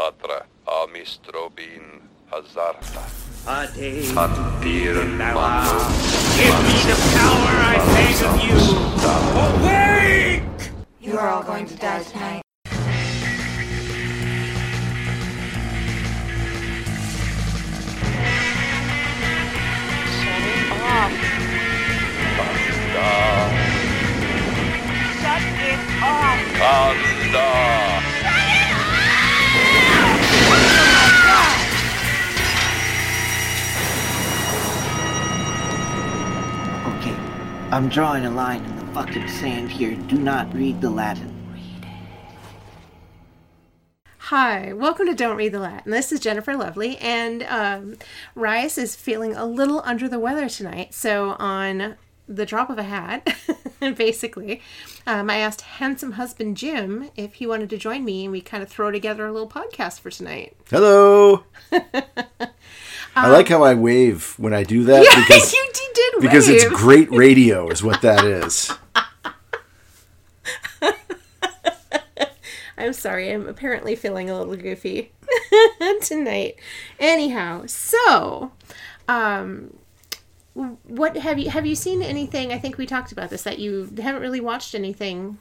Tatra amistrobin hazarta. Ade. Antir Give me the power I beg of you. Awake! You are all going to die tonight. Shut it off. Shut it off. Kanda. I'm drawing a line in the fucking sand here. Do not read the Latin. Hi, welcome to Don't Read the Latin. This is Jennifer Lovely, and um, Rice is feeling a little under the weather tonight. So, on the drop of a hat, basically, um, I asked handsome husband Jim if he wanted to join me, and we kind of throw together a little podcast for tonight. Hello. I like how I wave when I do that Yeah, because you did because it's great radio is what that is. I'm sorry, I'm apparently feeling a little goofy tonight. Anyhow, so um what have you have you seen anything I think we talked about this that you haven't really watched anything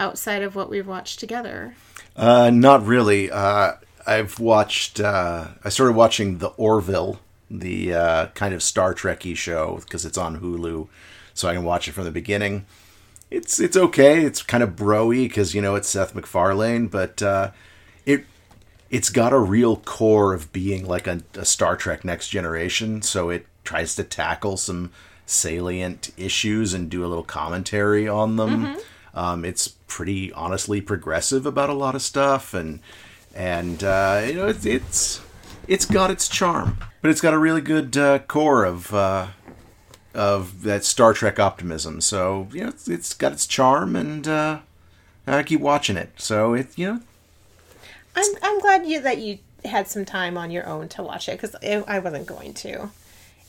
outside of what we've watched together. Uh, not really. Uh, I've watched. Uh, I started watching the Orville, the uh, kind of Star Trekky show because it's on Hulu, so I can watch it from the beginning. It's it's okay. It's kind of broy because you know it's Seth MacFarlane, but uh, it it's got a real core of being like a, a Star Trek Next Generation. So it tries to tackle some salient issues and do a little commentary on them. Um, it's pretty honestly progressive about a lot of stuff, and and uh, you know it's it's it's got its charm, but it's got a really good uh, core of uh, of that Star Trek optimism. So you know it's, it's got its charm, and uh, I keep watching it. So it you know I'm I'm glad you that you had some time on your own to watch it cuz I wasn't going to.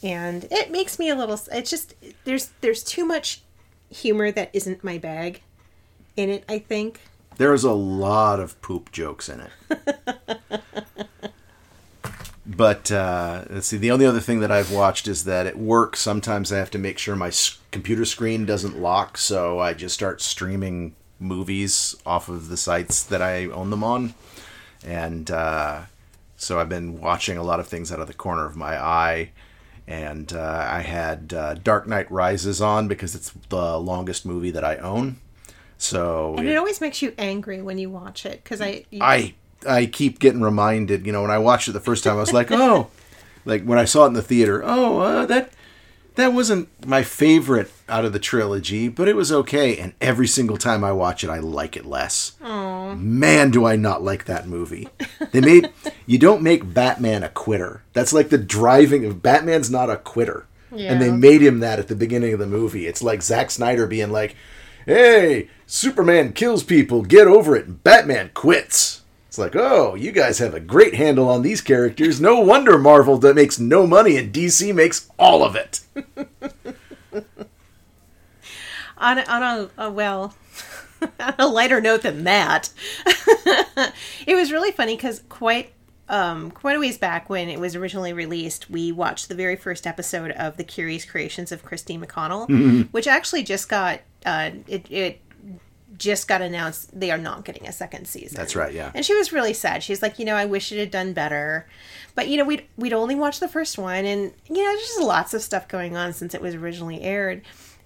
And it makes me a little it's just there's there's too much humor that isn't my bag in it, I think. There's a lot of poop jokes in it. but uh, let's see. The only other thing that I've watched is that at work sometimes I have to make sure my computer screen doesn't lock, so I just start streaming movies off of the sites that I own them on, and uh, so I've been watching a lot of things out of the corner of my eye. And uh, I had uh, Dark Knight Rises on because it's the longest movie that I own. So And it always makes you angry when you watch it cuz I I I keep getting reminded. You know, when I watched it the first time, I was like, oh, like when I saw it in the theater. Oh, uh, that that wasn't my favorite out of the trilogy, but it was okay. And every single time I watch it, I like it less. Man, do I not like that movie? They made you don't make Batman a quitter. That's like the driving of Batman's not a quitter. And they made him that at the beginning of the movie. It's like Zack Snyder being like, "Hey, Superman kills people, get over it." And Batman quits. It's like, "Oh, you guys have a great handle on these characters. No wonder Marvel that makes no money and DC makes all of it." on a, on a, a well on a lighter note than that it was really funny because quite um, quite a ways back when it was originally released we watched the very first episode of the curious creations of christine mcconnell which actually just got uh, it, it just got announced they are not getting a second season. That's right, yeah. and she was really sad. She's like you know i wish it had done better. But you know we'd we'd only watched the first one and you know there's just lots of stuff going on since it was originally aired.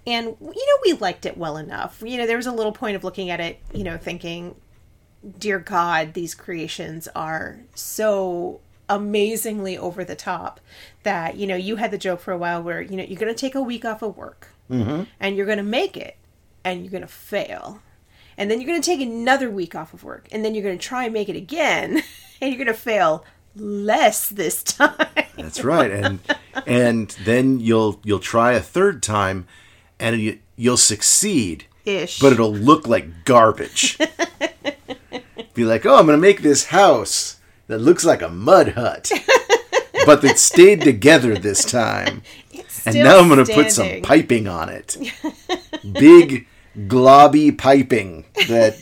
And you know we liked it well enough. You know there was a little point of looking at it you know thinking dear god these creations are so amazingly over the top that you know you had the joke for a while where you know you're going to take a week off of work and you're going to make it and you're going to fail. And then you're going to take another week off of work and then you're going to try and make it again and you're going to fail less this time. That's right, and and then you'll you'll try a third time, and you, you'll succeed, ish. But it'll look like garbage. Be like, oh, I'm gonna make this house that looks like a mud hut, but it stayed together this time, and still now I'm gonna put some piping on it, big globby piping that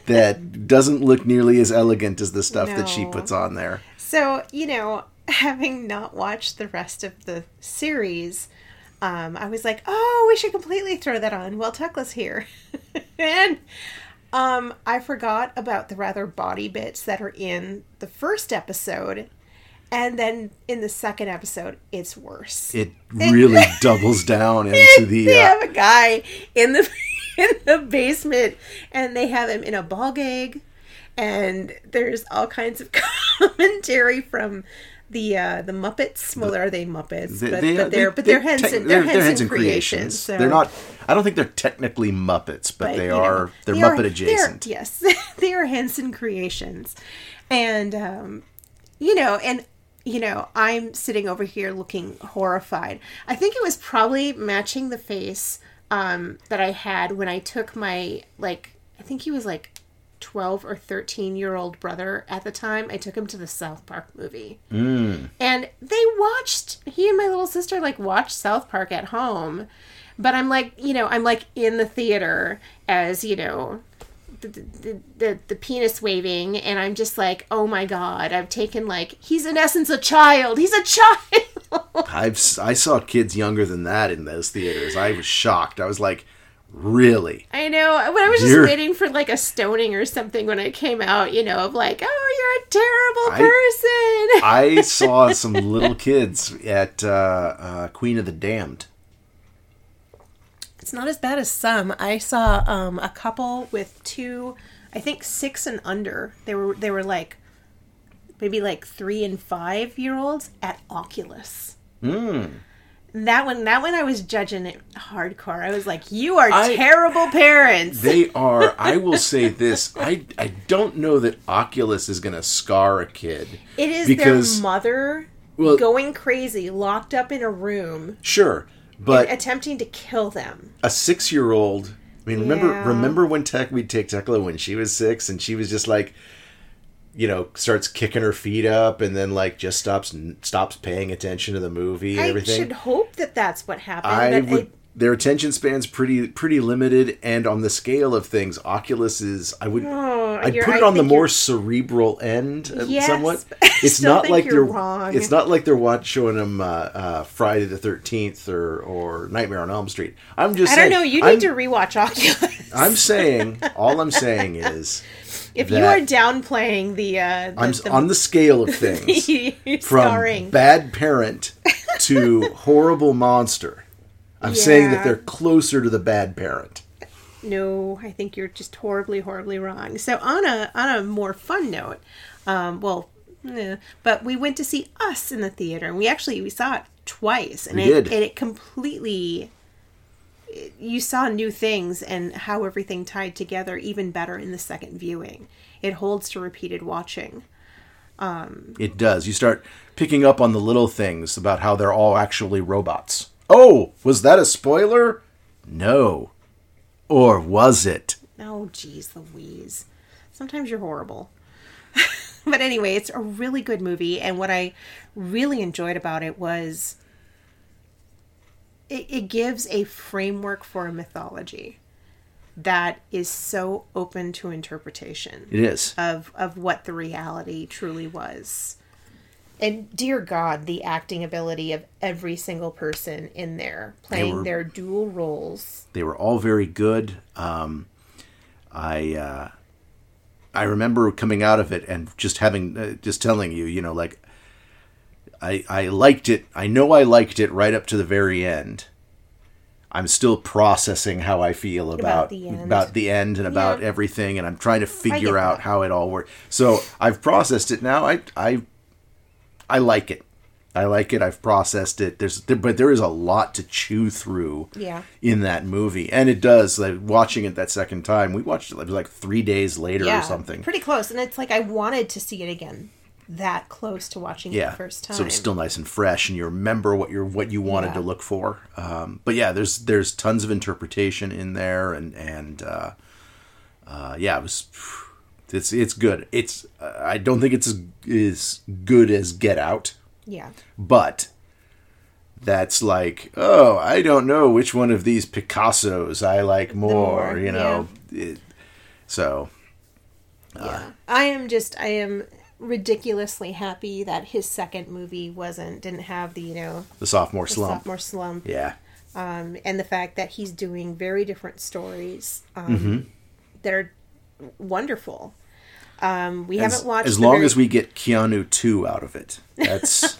that doesn't look nearly as elegant as the stuff that she puts on there. So, you know, having not watched the rest of the series, um, I was like, oh, we should completely throw that on while Tekla's here. and um, I forgot about the rather body bits that are in the first episode. And then in the second episode, it's worse. It really doubles down into the. they Uh, have a guy in the in the basement, and they have him in a ball gag, and there's all kinds of commentary from the uh, the Muppets. Well, are they Muppets? they- but, they- but they're they- but they're they're Henson tec- they're, they're Henson creations. So, They're not. I don't think they're technically Muppets, but, but, they you know, are. they're they are- Muppet adjacent. they're- yes, they are Henson creations, and um, you know, and you know, I'm sitting over here looking horrified. I think it was probably matching the face um, that I had when I took my like. I think he was like. 12 or 13 year old brother at the time. I took him to the south park movie. And they watched he and my little sister like watched south park at home. But i'm like you know i'm like in the theater as you know the, the, the, the penis waving. And i'm just like oh my god i've taken like he's in essence a child. He's a child I've s- I saw kids younger than that in those theaters. I was shocked. I was like, really? i know When i was just You're- waiting for like a stoning or something when i came out you know of like oh you're a terrible I- person I saw some little kids at uh, uh, Queen of the Damned. It's not as bad as some. I saw um, a couple with two, I think six and under. They were they were like maybe like three and five year olds at Oculus. Hmm. That one, that one, I was judging it hardcore. I was like, "You are I- terrible parents." They are. I will say this. I I don't know that Oculus is going to scar a kid. it is because their mother Well- going crazy, locked up in a room, sure, but attempting to kill them. a six-year-old. I mean, remember Yeah. remember when Tech we'd take Tekla when she was six, and she was just like, you know, starts kicking her feet up, and then like just stops stops paying attention to the movie and I everything. should hope that that's what happened. I would. their attention span's pretty pretty limited, and on the scale of things, Oculus is. I would. Oh, I'd put it I on the more you're- cerebral end, uh, Yes, somewhat. It's not like they're. wrong. It's not like they're watch, showing them uh, uh, Friday the Thirteenth or or Nightmare on Elm Street. I'm just. I don't know. You need I'm, to rewatch Oculus. I'm saying. All I'm saying is. If you are downplaying the, uh, the, I'm the on the scale of things from scarring. bad parent to horrible monster. I'm saying that they're closer to the bad parent. No, I think you're just horribly, horribly wrong. So on a on a more fun note, um, well, eh, but we went to see Us in the theater, and we actually we saw it twice, and We it did. and it completely. You saw new things and how everything tied together even better in the second viewing. It holds to repeated watching. Um, It does. You start picking up on the little things about how they're all actually robots. Oh, was that a spoiler? No. Or was it? Oh, geez, Louise. Sometimes you're horrible. but anyway, it's a really good movie, and what I really enjoyed about it was it, it gives a framework for a mythology that is so open to interpretation It is. of of what the reality truly was. And dear God, the acting ability of every single person in there playing were- their dual roles. They were all very good. Um, I uh, I remember coming out of it and just having uh, just telling you, you know, like I I liked it. I know I liked it right up to the very end. I'm still processing how I feel about the end. about the end and about Yeah. everything, and I'm trying to figure out that. how it all works. So I've processed it now. I I I like it. I like it. I've processed it. There's there, but there is a lot to chew through Yeah. in that movie, and it does. Like watching it that second time, we watched it like, like three days later or something. Pretty close. And it's like I wanted to see it again. That close to watching it yeah, the first time. so it's still nice and fresh, and you remember what you're what you wanted Yeah. to look for. Um, but yeah, there's there's tons of interpretation in there, and and uh, uh, yeah, it was. It's it's good. It's uh, I don't think it's as, as good as Get Out. Yeah. but that's like oh i don't know which one of these picassos i like more, more, you know It- so Yeah. I am just I am ridiculously happy that his second movie wasn't didn't have the, you know, The sophomore the slump. sophomore slump. Yeah. Um, and the fact that he's doing very different stories um, Mm-hmm. that are wonderful. Um, we As, haven't watched as long very- as we get Keanu 2 out of it. That's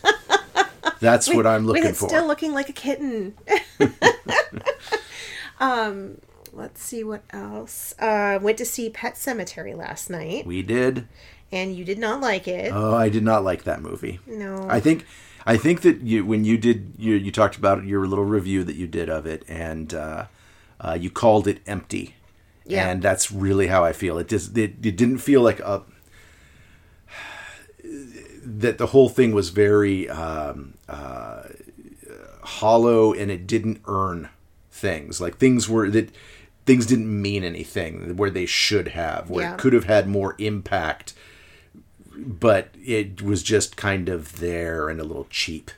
that's what I'm looking with for. still looking like a kitten. um, let's see what else. Uh, went to see Pet Sematary last night, we did. And you did not like it. Oh, I did not like that movie. no, I think I think that you when you did you you talked about your little review that you did of it and uh, uh, you called it empty. Yeah. And that's really how I feel. It just it, it didn't feel like a that the whole thing was very um, uh, hollow and it didn't earn things. Like things were that things didn't mean anything where they should have, where Yeah. it could have had more impact but it was just kind of there and a little cheap.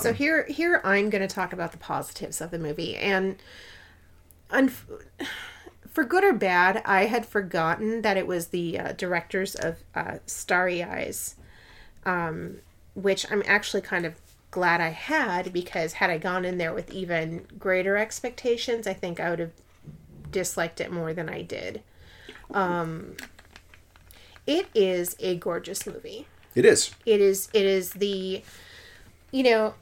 so here, here I'm going to talk about the positives of the movie, and for good or bad, I had forgotten that it was the uh, directors of uh, Starry Eyes, um, which I'm actually kind of glad I had because had I gone in there with even greater expectations, I think I would have disliked it more than I did. Um, it is a gorgeous movie It is. it is it is the you know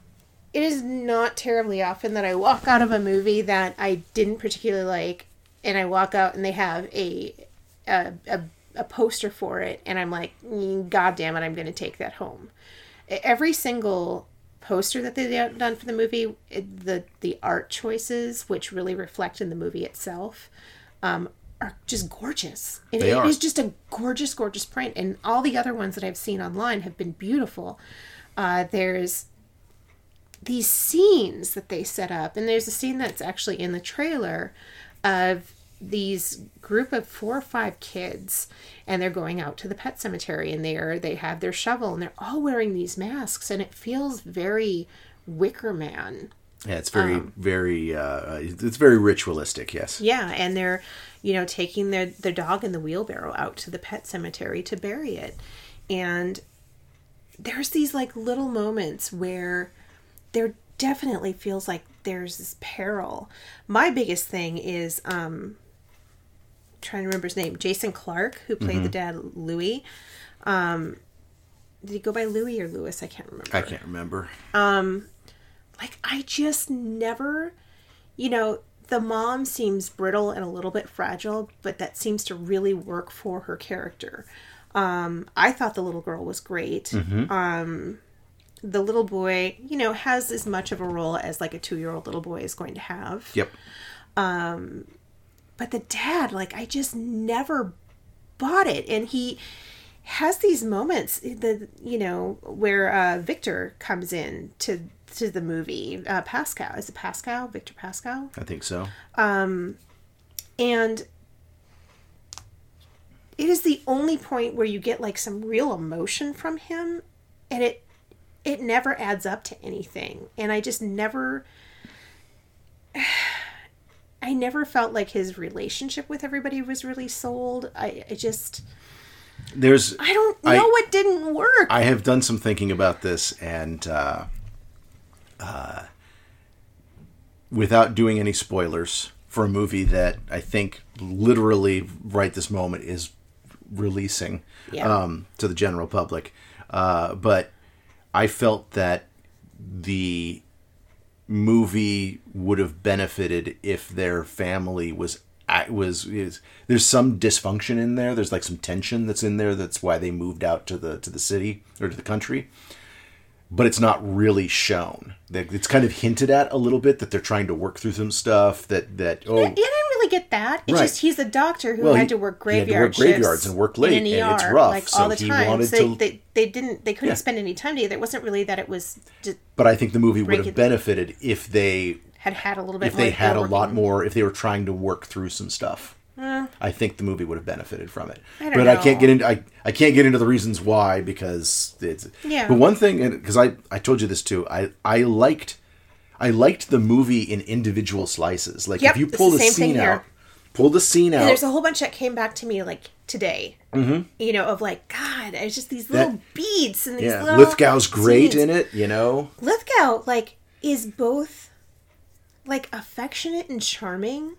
it is not terribly often that i walk out of a movie that i didn't particularly like and i walk out and they have a a, a, a poster for it and i'm like "Mm, god damn it i'm going to take that home every single poster that they've done for the movie the the art choices which really reflect in the movie itself um, are just gorgeous. It, are. is just a gorgeous, gorgeous print, and all the other ones that I've seen online have been beautiful. Uh, there's these scenes that they set up, and there's a scene that's actually in the trailer of these group of four or five kids and they're going out to the pet cemetery and they are they have their shovel and they're all wearing these masks and it feels very wicker man Yeah, it's very, very, uh, it's very ritualistic. Yes. Yeah, and they're, you know, taking their their dog in the wheelbarrow out to the pet cemetery to bury it. And there's these like little moments where there definitely feels like there's this peril. My biggest thing is um trying to remember his name, Jason Clarke, who played the dad Louis. Um did he go by Louis or Lewis? I can't remember I can't remember. Like I just never, you know, the mom seems brittle and a little bit fragile, but that seems to really work for her character. Um, I thought the little girl was great. Um, the little boy, you know, has as much of a role as like a two year old little boy is going to have. Yep. But the dad, like, I just never bought it. And he has these moments, the you know, where uh, Victor comes in to to the movie. Uh, Pascal is it Pascal? Victor Pascal? I think so. Um, and it is the only point where you get like some real emotion from him and it it never adds up to anything and i just never i never felt like his relationship with everybody was really sold i, I just There's. i don't know I- what didn't work I have done some thinking about this, and uh, uh, without doing any spoilers for a movie that I think literally right this moment is releasing Yeah. um, to the general public, uh, but I felt that the movie would have benefited if their family was was is there's some dysfunction in there. There's like some tension that's in there that's why they moved out to the to the city or to the country but it's not really shown it's kind of hinted at a little bit that they're trying to work through some stuff that that oh I didn't really get that. It's Right. just he's a doctor who Well, had he- to work he had to work graveyards and work late, in an and it's ER, rough, like so all the he time. wanted so to- they, they didn't they couldn't Yeah. spend any time together. It wasn't really that it was but I think the movie would have benefited if they had had a little bit if more. they had a lot more if they were trying to work through some stuff i think the movie would have benefited from it I but i can't get into I, I can't get into the reasons why because it's Yeah. but one thing because i i told you this too i i liked i liked the movie in individual slices like Yep, if you pull the thing scene out pulled a scene And out there's a whole bunch that came back to me like today. Mm-hmm. You know, of like God, it's just these That- little beats and these Yeah, little Lithgow's great scenes. in it. You know, Lithgow like is both like affectionate and charming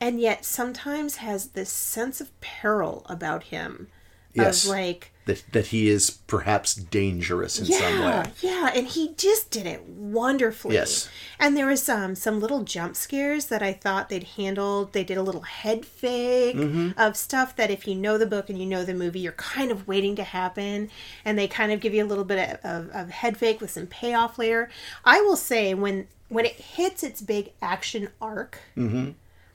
and yet sometimes has this sense of peril about him Yes. of like that that he is perhaps dangerous in some way. yeah and he just did it wonderfully Yes. and there was um, some little jump scares that i thought they'd handled they did a little head fake Mm-hmm. of stuff that if you know the book and you know the movie you're kind of waiting to happen and they kind of give you a little bit of, of, of head fake with some payoff later i will say when when it hits its big action arc Mm-hmm.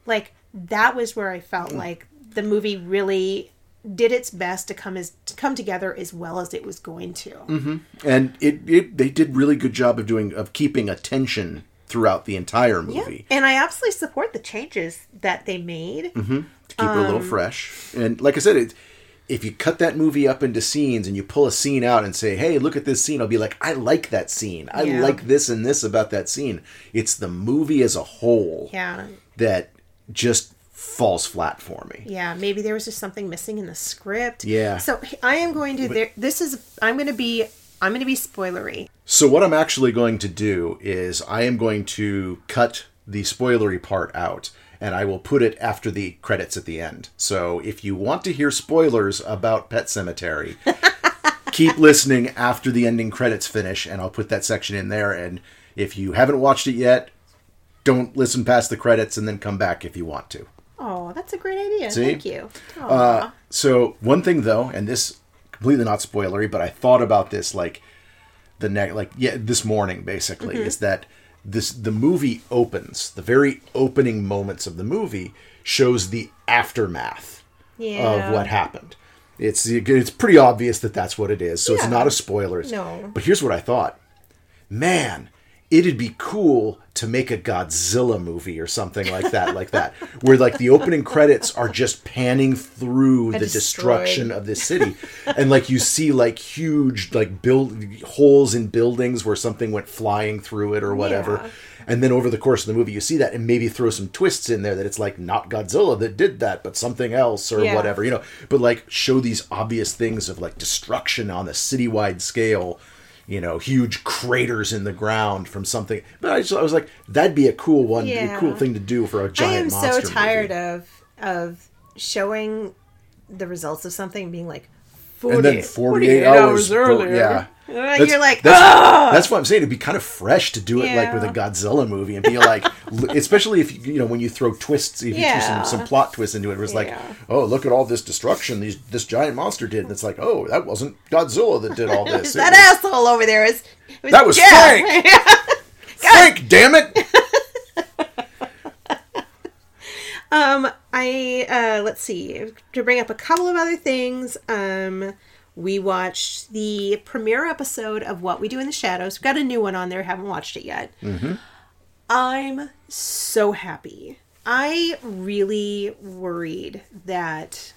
Like that was where i felt like the movie really did its best to come as to come together as well as it was going to Mm-hmm. and it, it they did really good job of doing of keeping attention throughout the entire movie Yeah. And I absolutely support the changes that they made. to keep it a little Um, fresh. And like I said, it, if you cut that movie up into scenes and you pull a scene out and say, "Hey, look at this scene," I'll be like, "I like that scene. I Yeah. like this and this about that scene." It's the movie as a whole Yeah. that just falls flat for me. Yeah, maybe there was just something missing in the script. Yeah. So I am going to there this is I'm going to be I'm going to be spoilery. So what I'm actually going to do is I am going to cut the spoilery part out and I will put it after the credits at the end. So if you want to hear spoilers about Pet Sematary, keep listening after the ending credits finish and I'll put that section in there and if you haven't watched it yet, don't listen past the credits and then come back if you want to. Oh, that's a great idea. See? Thank you. Uh, so one thing though, and this completely not spoilery, but I thought about this like the next, like yeah, this morning basically is that this the movie opens the very opening moments of the movie shows the aftermath yeah. of what happened. It's it's pretty obvious that that's what it is, so it's not a spoiler. No. But here's what I thought, man. It'd be cool to make a Godzilla movie or something like that, like that, where like the opening credits are just panning through the destroyed. destruction of this city, and like you see like huge like build holes in buildings where something went flying through it or whatever, Yeah. and then over the course of the movie you see that and maybe throw some twists in there that it's like not Godzilla that did that, but something else or Yeah. whatever, you know. But like show these obvious things of like destruction on a citywide scale, you know, huge craters in the ground from something. But I, just, I was like, that'd be a cool one, a cool thing to do for a giant I am so tired movie. of of showing the results of something being like 40, and then 48, hours, bro- earlier. yeah. That's- You're like, that's, that's what I'm saying. It'd be kind of fresh to do it like with a Godzilla movie and be like, especially if you know when you throw twists, if you Yeah. throw some, some plot twists into it, where it's like, Yeah. oh, look at all this destruction these this giant monster did, and it's like, oh, that wasn't Godzilla that did all this. That was- asshole over there is. That was Jeff. Frank! Frank, damn it! Um, I uh, let's see to bring up a couple of other things. Um, we watched the premiere episode of What We Do in the Shadows. We've got a new one on there. Haven't watched it yet. Mm-hmm. I'm so happy. I really worried that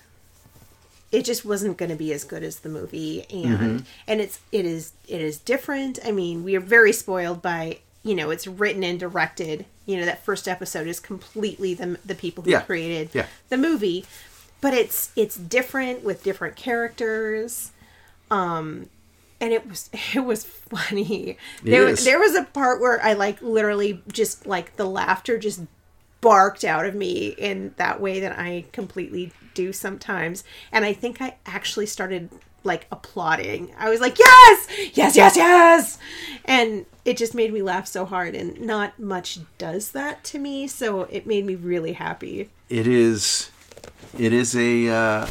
it just wasn't going to be as good as the movie and mm-hmm. and it's it is it is different i mean we are very spoiled by you know it's written and directed you know that first episode is completely the the people who Yeah. created Yeah. the movie but it's it's different with different characters um and it was it was funny there is. there was a part where i like literally just like the laughter just barked out of me in that way that I completely do sometimes. And I think I actually started like applauding. I was like, yes, yes, yes, yes. And it just made me laugh so hard. And not much does that to me. So it made me really happy. it is it is a uh,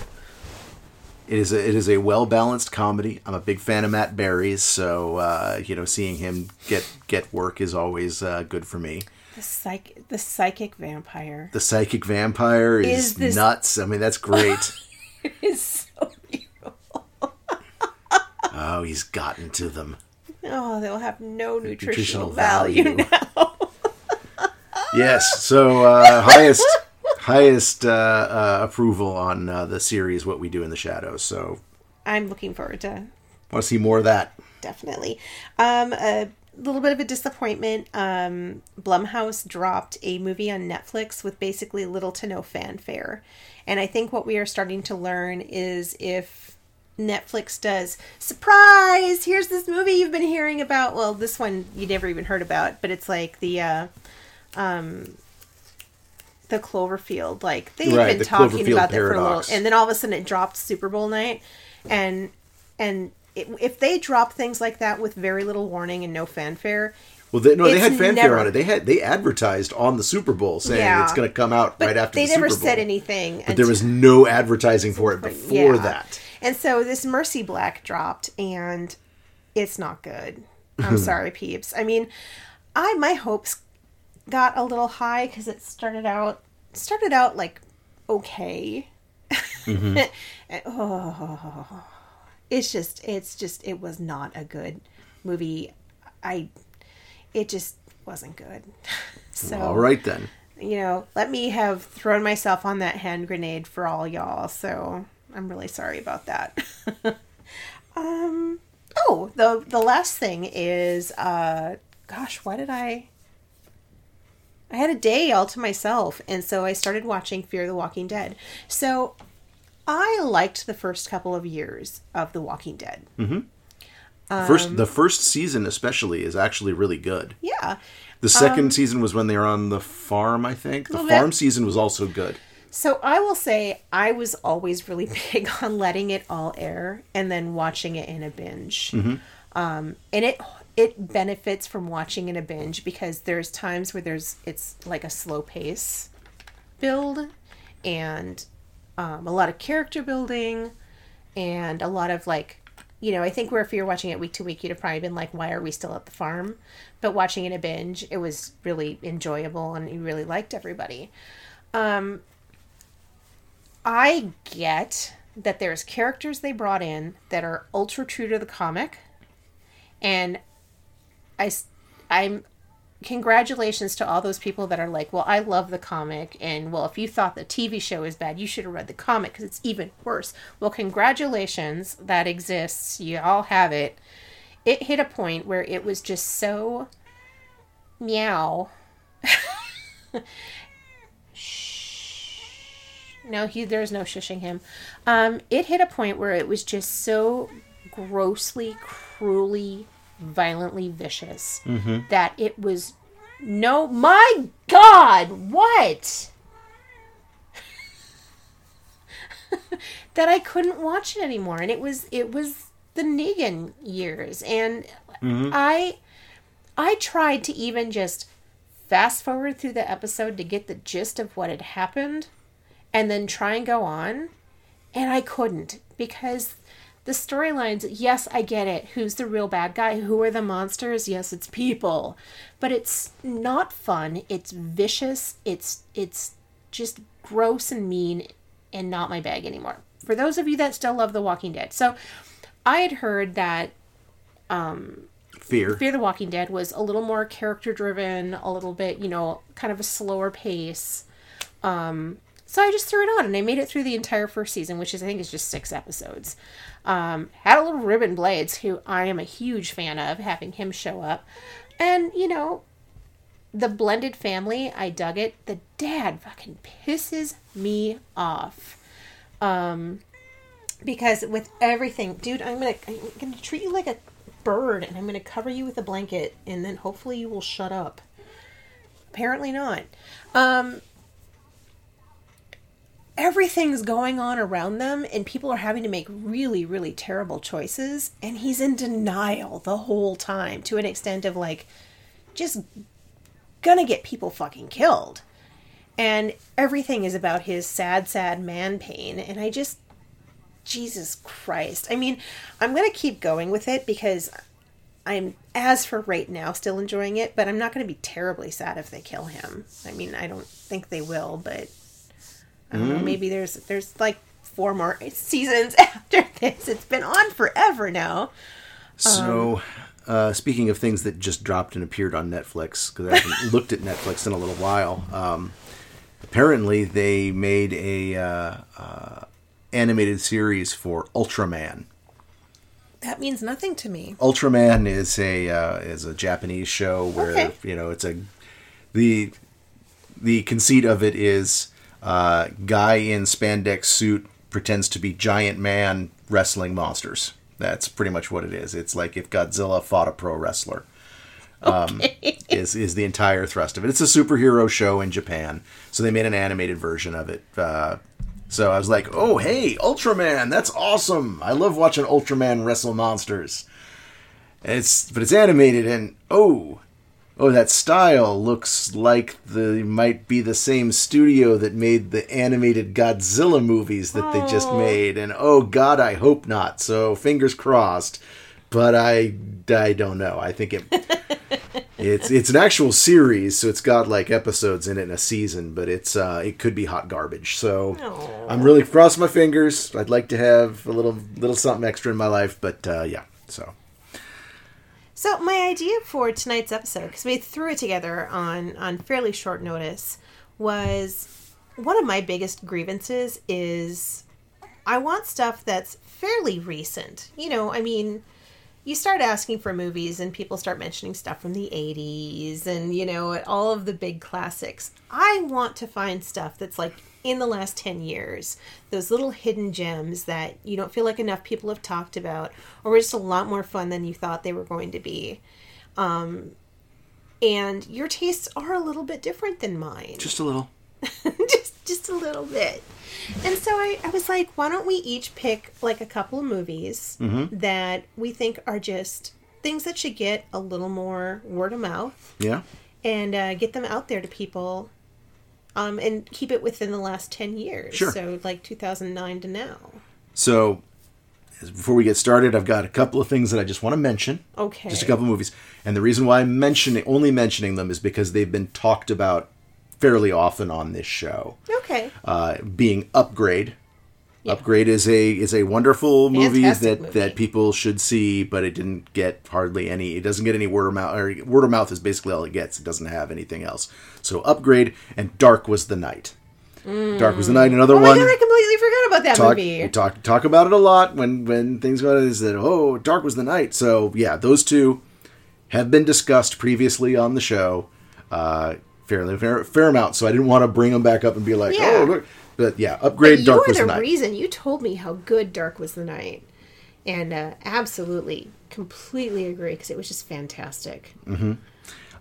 it is a it is a well balanced comedy. I'm a big fan of Matt Berry's, so uh, you know seeing him get get work is always uh, good for me. The psych, the psychic vampire The psychic vampire is, Is this- nuts. I mean that's great. is so beautiful. oh, he's gotten to them. Oh, they'll have no nutritional, Nutritional value, value. now. Yes. So uh, highest highest uh, uh, approval on uh, the series. What we do in the shadows. So I'm looking forward to want to see more of that. definitely. Um, a, little bit of a disappointment. Um, Blumhouse dropped a movie on Netflix with basically little to no fanfare. And I think what we are starting to learn is if Netflix does, surprise, here's this movie you've been hearing about. Well, this one you never even heard about, but it's like the, uh, um, the Cloverfield. Like they've Right, been talking about that for a little, and then all of a sudden it dropped Super Bowl night, and and it, if they drop things like that with very little warning and no fanfare, Well, they, no, they had fanfare never- on it. They had they advertised on the Super Bowl saying Yeah. it's going to come out right after they the never Super Bowl. said anything. But there was no advertising for it before that. And so this Mercy Black dropped, and it's not good. I'm sorry, peeps. I mean, I my hopes got a little high because it started out started out like okay. and, oh, it's just it's just it was not a good movie. I it just wasn't good. So All right then. you know, let me have thrown myself on that hand grenade for all y'all. So I'm really sorry about that. um, oh, the the last thing is, uh, gosh, why did I? I had a day all to myself, and so I started watching Fear the Walking Dead. So I liked the first couple of years of The Walking Dead. First, Um, the first season especially is actually really good. Yeah. The second season was when they were on the farm, I think. The Um, Little bit. farm season was also good. So I will say I was always really big on letting it all air and then watching it in a binge. Um, and it it benefits from watching in a binge because there's times where there's it's like a slow pace build and um, a lot of character building and a lot of like you know i think where if you're watching it week to week you'd have probably been like why are we still at the farm? But watching in a binge it was really enjoyable and you really liked everybody. Um i get that there's characters they brought in that are ultra true to the comic and i i'm congratulations to all those people that are like, well, I love the comic, and well, if you thought the TV show is bad, you should have read the comic because it's even worse. Well, congratulations, that exists. You all have it. It hit a point where it was just so meow. Shh. No, he there's no shushing him. Um, it hit a point where it was just so grossly, cruelly, violently vicious that it was no my god what? That i couldn't watch it anymore and it was it was the negan years and i i tried to even just fast forward through the episode to get the gist of what had happened and then try and go on and i couldn't because the storylines yes i get it. Who's the real bad guy? Who are the monsters? Yes it's people. But it's not fun. It's vicious. It's it's just gross and mean and not my bag anymore. For those of you that still love the walking dead. So i had heard that um Fear. Fear the Walking Dead was a little more character driven, a little bit, you know, kind of a slower pace. Um, so I just threw it on and I made it through the entire first season, which is I think is just six episodes. Um, had a little Rubén Blades, who I am a huge fan of, having him show up, and you know, the blended family, I dug it. The dad fucking pisses me off. Um, because with everything, dude, I'm gonna I'm gonna treat you like a bird, and I'm gonna cover you with a blanket, and then hopefully you will shut up. Apparently not. Um, everything's going on around them, and people are having to make really, really terrible choices, and he's in denial the whole time to an extent of like, just gonna get people fucking killed. And everything is about his sad, sad man pain, and I just Jesus Christ. I mean, I'm to keep going with it because I'm, as for right now, still enjoying it, but I'm not to be terribly sad if they kill him. I mean, I don't think they will, but I don't know. Maybe there's, there's like four more seasons after this. It's been on forever now. So, uh, speaking of things that just dropped and appeared on Netflix, because I haven't looked at Netflix in a little while, um, apparently they made a uh, uh, animated series for Ultraman. That means nothing to me. Ultraman is a uh, is a Japanese show where Okay. you know it's a the the conceit of it is uh, guy in spandex suit pretends to be giant man wrestling monsters. That's pretty much what it is. It's like if Godzilla fought a pro wrestler. Um, is is the entire thrust of it. It's a superhero show in Japan, so they made an animated version of it. Uh, so I was like, "Oh, hey, Ultraman! That's awesome! I love watching Ultraman wrestle monsters." It's but it's animated and oh, oh that style looks like the might be the same studio that made the animated Godzilla movies that they just made and oh god I hope not. So fingers crossed. But I I don't know. I think it it's it's an actual series, so it's got like episodes in it in a season, but it's uh it could be hot garbage. So I'm really crossing my fingers. I'd like to have a little little something extra in my life, but uh yeah. So So my idea for tonight's episode, because we threw it together on on fairly short notice, was one of my biggest grievances is I want stuff that's fairly recent. You know, I mean, you start asking for movies and people start mentioning stuff from the 80s and you know all of the big classics. I want to find stuff that's like in the last 10 years. Those little hidden gems that you don't feel like enough people have talked about or were just a lot more fun than you thought they were going to be. Um and your tastes are a little bit different than mine just a little. just just a little bit. And so I, I was like, why don't we each pick like a couple of movies that we think are just things that should get a little more word of mouth Yeah. and uh, get them out there to people um, and keep it within the last 10 years. Sure. So like 2009 to now. So, before we get started, I've got a couple of things that I just want to mention. Okay. Just a couple of movies, and the reason why I'm mentioning only mentioning them is because they've been talked about fairly often on this show. Okay. Uh, being Upgrade. Upgrade is a is a wonderful movie Fantastic that movie. that people should see, but it didn't get hardly any. It doesn't get any word of mouth. Or word of mouth is basically all it gets. It doesn't have anything else. So Upgrade and Dark was the night. Dark was the night. Another Oh my one god, I completely forgot about that talk, movie. we talk talk about it a lot when when things go is that oh dark was the night so yeah those two have been discussed previously on the show uh fairly fair, fair amount so i didn't want to bring them back up and be like Yeah. oh look but yeah upgrade But dark was the reason you told me how good Dark was the night, and uh, absolutely, completely agree because it was just fantastic.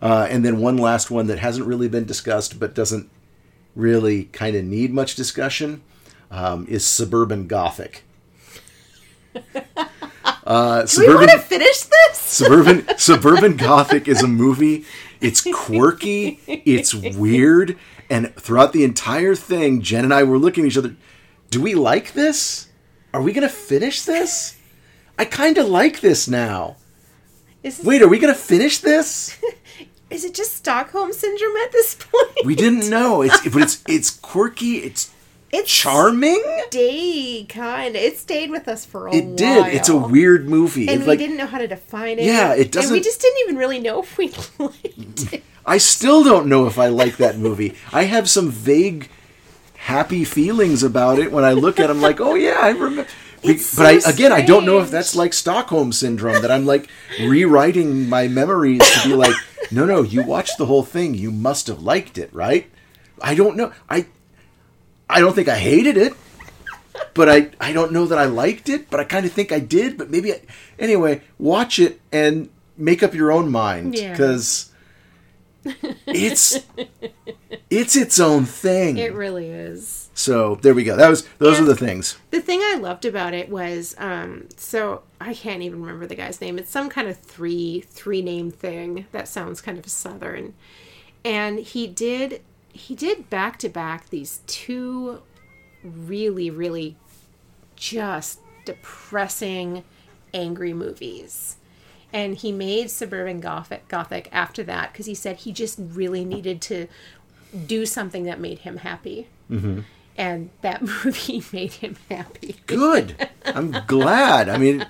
uh, and then one last one that hasn't really been discussed but doesn't really kind of need much discussion um, is suburban gothic uh, Do we want to finish this? Suburban Suburban Gothic is a movie. It's quirky, it's weird, and throughout the entire thing, Jen and I were looking at each other. Do we like this? Are we gonna finish this? I kind of like this now. Is, this- Wait, are we gonna finish this? is it just Stockholm syndrome at this point? We didn't know. It's but it's it's quirky. It's It's charming. stayed kind. It stayed with us for a It while. It did. It's a weird movie. and It's we like didn't know how to define it. Yeah, it And we doesn't- We just didn't even really know if we liked it. I still don't know if I like that movie. I have some vague happy feelings about it when I look at them like, oh yeah, I remember. But so I again, I don't know if that's like Stockholm syndrome that I'm like rewriting my memories to be like, no, no, you watched the whole thing, you must have liked it, right? I don't know. I I don't think I hated it, but I I don't know that I liked it, but I kind of think I did, but maybe I, anyway, watch it and make up your own mind Yeah. because it's it's its own thing. It really is. so there we go. That was those Yeah. are the things. The thing I loved about it was, um, so I can't even remember the guy's name. It's some kind of three three name thing that sounds kind of southern, and he did he did back to back these two really really just depressing angry movies and he made suburban gothic gothic after that because he said he just really needed to do something that made him happy mm-hmm. and that movie made him happy Good. I'm glad. I mean,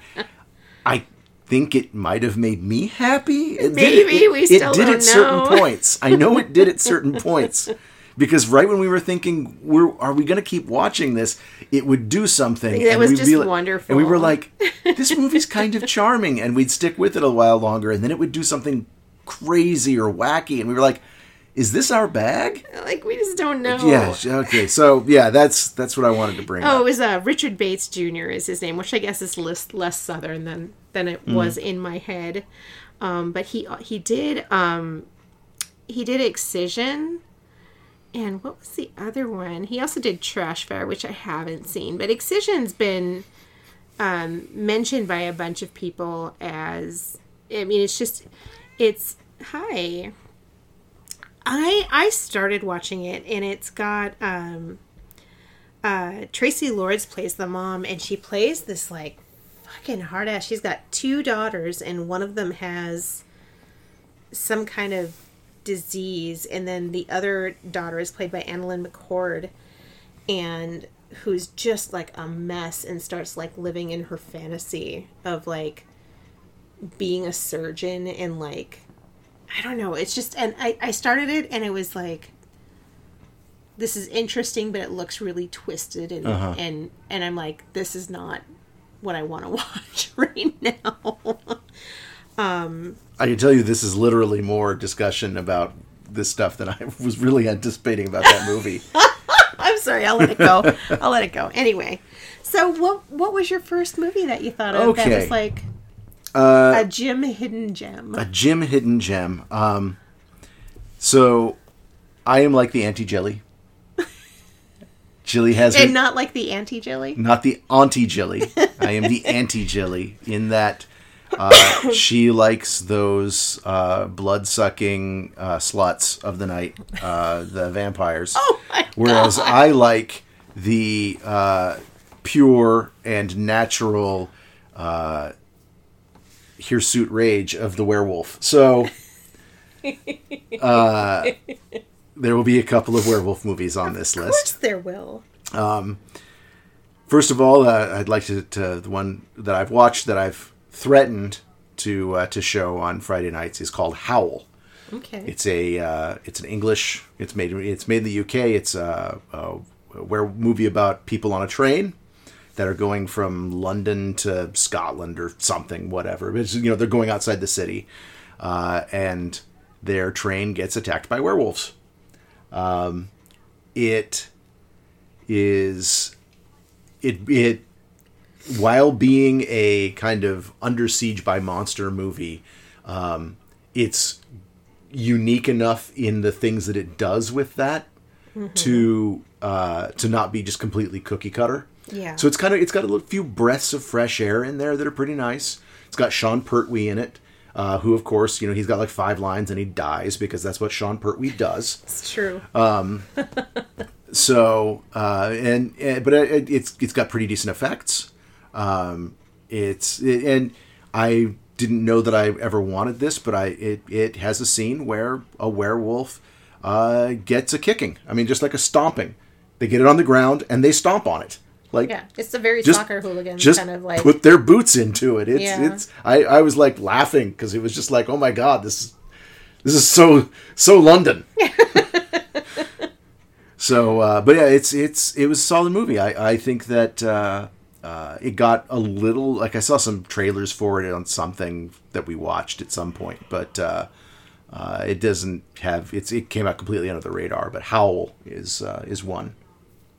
I think it might have made me happy. It did- Maybe, it, we it still did don't at certain points. I know it did at certain points. because right when we were thinking, we're are we going to keep watching this? It would do something. It and was just be wonderful. And we were like, this movie's kind of charming, and we'd stick with it a while longer, and then it would do something crazy or wacky, and we were like, is this our bag? Like we just don't know. Yeah. Okay. So yeah, that's that's what I wanted to bring up. Oh, it up. was uh, Richard Bates Jr. is his name, which I guess is less less southern than than it Mm-hmm. was in my head. Um, but he he did um, he did Excision, and what was the other one? He also did Trash Fire, which I haven't seen. But Excision's been um, mentioned by a bunch of people as I mean, it's just it's hi. I I started watching it and it's got um uh Traci Lords plays the mom and she plays this like fucking hard ass. She's got two daughters and one of them has some kind of disease and then the other daughter is played by AnnaLynne McCord and who's just like a mess and starts like living in her fantasy of like being a surgeon and like I don't know. It's just and I I started it and it was like this is interesting but it looks really twisted and uh-huh. and and I'm like this is not what I want to watch right now. I can tell you, this is literally more discussion about this stuff than I was really anticipating about that movie. I'm sorry, I'll let it go. I'll let it go. Anyway, so what what was your first movie that you thought of that was like a Jim hidden gem? a Jim hidden gem. Um, so I am like the anti Jilly. Jilly has her, and not like the anti jelly. not the auntie Jilly. I am the anti Jilly in that uh, she likes those uh, blood sucking uh, sluts of the night, uh, the vampires. Oh my Whereas I like the uh, pure and natural uh, hirsute rage of the werewolf. So uh, there will be a couple of werewolf movies on this list. Of course there will. First of all, uh, I'd like to, to the one that I've watched that I've threatened to uh, to show on Friday nights is called Howl. Okay. It's a uh, it's an English. It's made it's made in the UK. It's a, a, a movie about people on a train that are going from London to Scotland or something, whatever. But it's, you know they're going outside the city, uh, and their train gets attacked by werewolves. Um, it is it it while being a kind of under siege by monster movie, um, it's unique enough in the things that it does with that to uh, to not be just completely cookie cutter. Yeah. So it's kind of it's got a little, few breaths of fresh air in there that are pretty nice. It's got Sean Pertwee in it, uh, who of course you know he's got like five lines and he dies because that's what Sean Pertwee does. It's true. So uh, and, and but it, it's it's got pretty decent effects. Um, it's it, and I didn't know that I ever wanted this, but I it it has a scene where a werewolf uh, gets a kicking. I mean, just like a stomping. They get it on the ground and they stomp on it. Like yeah, it's a very just soccer hooligan just kind of like. put their boots into it. It's Yeah. it's I, I was like laughing because it was just like oh my god this is this is so so London. so uh, but yeah it's it's it was a solid movie. I I think that uh, uh, it got a little like I saw some trailers for it on something that we watched at some point, but. Uh, uh, it doesn't have it's it came out completely under the radar, but Howl is uh, is one.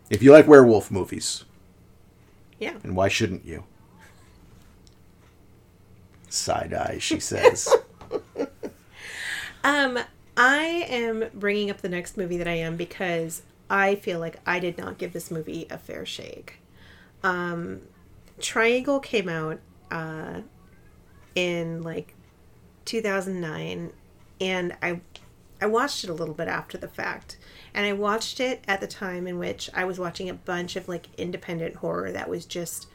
If you like werewolf movies, yeah. and why shouldn't you? Side eye, she says. Um, I am bringing up the next movie that I am because I feel like I did not give this movie a fair shake. Um, Triangle came out uh, in like 2009, and I I watched it a little bit after the fact, and I watched it at the time in which I was watching a bunch of like independent horror that was just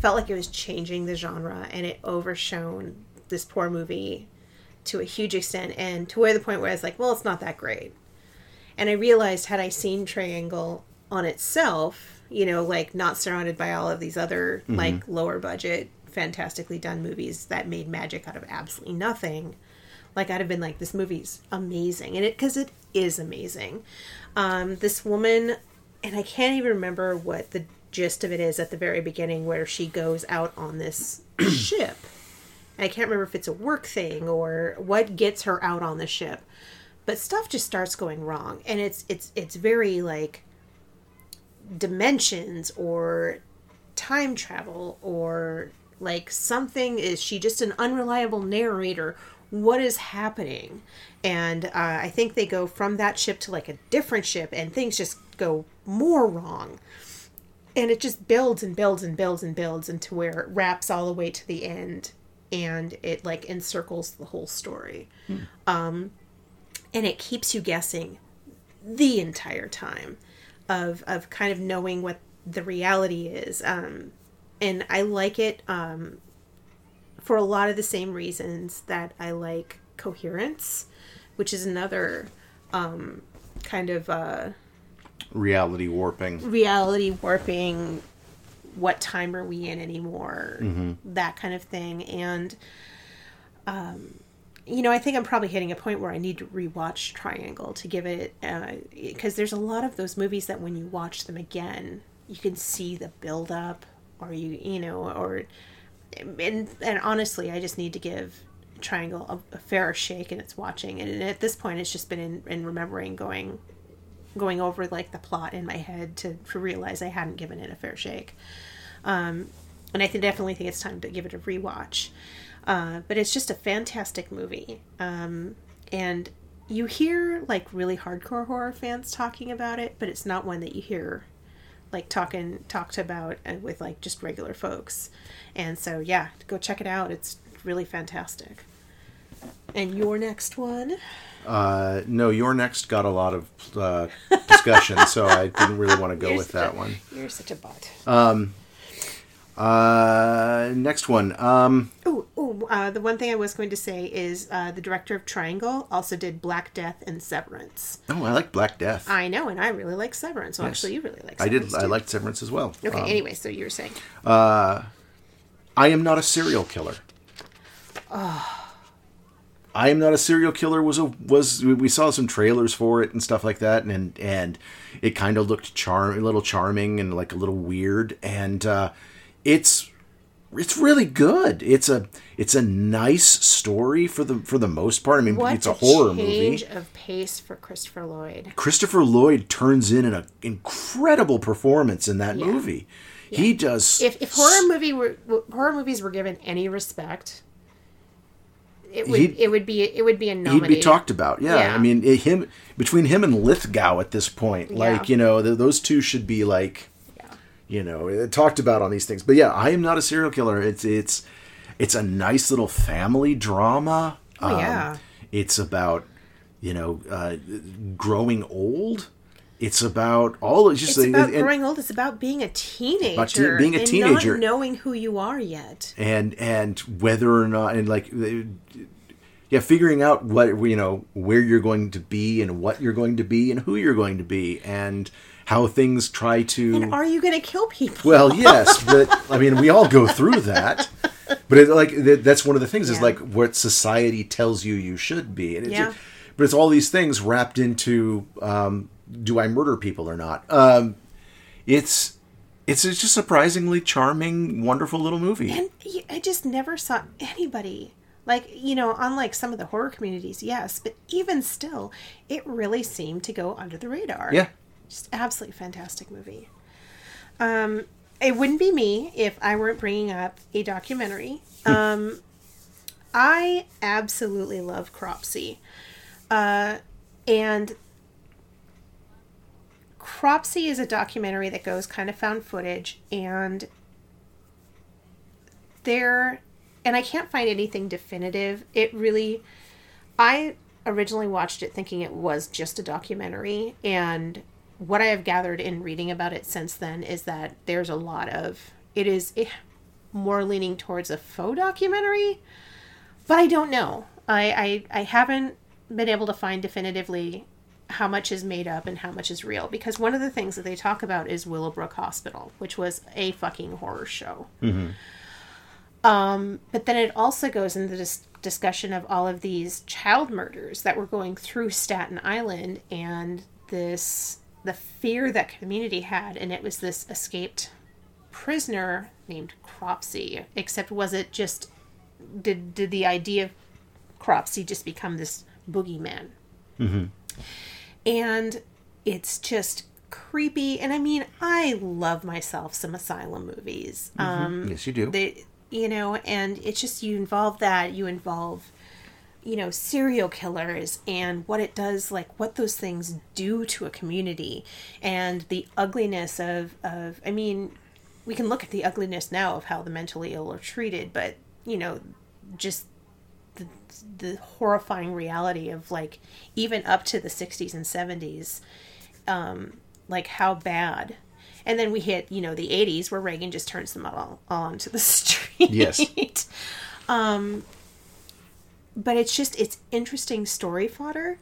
felt like it was changing the genre, and it overshone this poor movie to a huge extent and to where the point where I was like, well, it's not that great. And I realized had I seen Triangle on itself, you know, like not surrounded by all of these other mm-hmm. like lower budget, fantastically done movies that made magic out of absolutely nothing, like I'd have been like, this movie's amazing. And it because it is amazing. Um, this woman, and I can't even remember what the gist of it is at the very beginning, where she goes out on this ship. I can't remember if it's a work thing or what gets her out on the ship. But stuff just starts going wrong, and it's it's it's very like dimensions or time travel or like something is she just an unreliable narrator what is happening and uh, i think they go from that ship to like a different ship and things just go more wrong. And it just builds and builds and builds and builds into where it wraps all the way to the end and it like encircles the whole story. Um and it keeps you guessing the entire time of of kind of knowing what the reality is. Um and i like it um for a lot of the same reasons that i like coherence which is another um kind of uh Reality warping. reality warping what time are we in anymore? That kind of thing. And um you know i think i'm probably hitting a point where i need to rewatch triangle to give it because there's a lot of those movies that when you watch them again you can see the build up or you you know or and and honestly i just need to give triangle a, a fair shake and its watching and at this point it's just been in, in remembering going going over like the plot in my head to, to realize I hadn't given it a fair shake. Um, and I definitely think it's time to give it a rewatch. Uh, but it's just a fantastic movie. Um, and you hear like really hardcore horror fans talking about it, but it's not one that you hear like talking talked about uh, with like just regular folks. And so yeah, go check it out. It's really fantastic. And your next one? Uh, no, your next got a lot of uh, discussion, so I didn't really want to go You're with that a- one. You're such a butt. Uh, next one. Um, Oh, oh, uh, the one thing I was going to say is uh, the director of Triangle also did Black Death and Severance. oh, I like Black Death. I know, and I really like Severance. Well, Yes. actually, you really like. I Severance did. I liked Severance as well. Okay. Um, anyway, so you were saying. Uh, I am not a serial killer. I am not a serial killer was a was we saw some trailers for it and stuff like that and and it kind of looked charm a little charming and like a little weird and uh, it's it's really good. It's a it's a nice story for the for the most part. I mean, What it's a horror change movie. Change of pace for Christopher Lloyd. Christopher Lloyd turns in an incredible performance in that movie. He does. If if horror movie were horror movies were given any respect, it would it would be it would be a he'd be talked about. Yeah, Yeah. I mean, it, him between him and Lithgow at this point, like Yeah. you know, th- those two should be like, Yeah. you know, uh, talked about on these things. But yeah, I am not a serial killer. It's it's it's a nice little family drama. Um, Oh, yeah. it's about you know uh, growing old. It's about all. It's just It's about and- growing old. It's about being a teenager. being a and teenager. not knowing who you are yet. and and whether or not and like yeah figuring out what you know where you're going to be and what you're going to be and who you're going to be and how things try to And are you going to kill people? well yes but i mean we all go through that but it, like that's one of the things is like what society tells you you should be and it's Yeah. but it's all these things wrapped into um, do i murder people or not um, it's it's just a surprisingly charming wonderful little movie And I just never saw anybody like you know, unlike some of the horror communities, yes, but even still, it really seemed to go under the radar. yeah just absolutely fantastic movie. Um, it wouldn't be me if I weren't bringing up a documentary. Um, I absolutely love Cropsy, uh, and Cropsy is a documentary that goes kind of found footage, and there, and I can't find anything definitive. It really, I originally watched it thinking it was just a documentary, and what I have gathered in reading about it since then is that there's a lot of it is eh, more leaning towards a faux documentary, but I don't know. I, I I haven't been able to find definitively how much is made up and how much is real. Because one of the things that they talk about is Willowbrook Hospital, which was a fucking horror show. Um, but then it also goes into this discussion of all of these child murders that were going through Staten Island and this the fear that community had. And it was this escaped prisoner named Cropsy except was it just did did the idea of Cropsy just become this boogeyman and it's just creepy. And i mean i love myself some asylum movies. Um Yes, you do. they you know and it's just you involve that. You involve you know serial killers and what it does like what those things do to a community and the ugliness of of i mean we can look at the ugliness now of how the mentally ill are treated but you know just the, horrifying reality of like even up to the 60s and 70s um like how bad. And then we hit you know the 80s where reagan just turns them all onto the street. Yes. um but it's just it's interesting story fodder.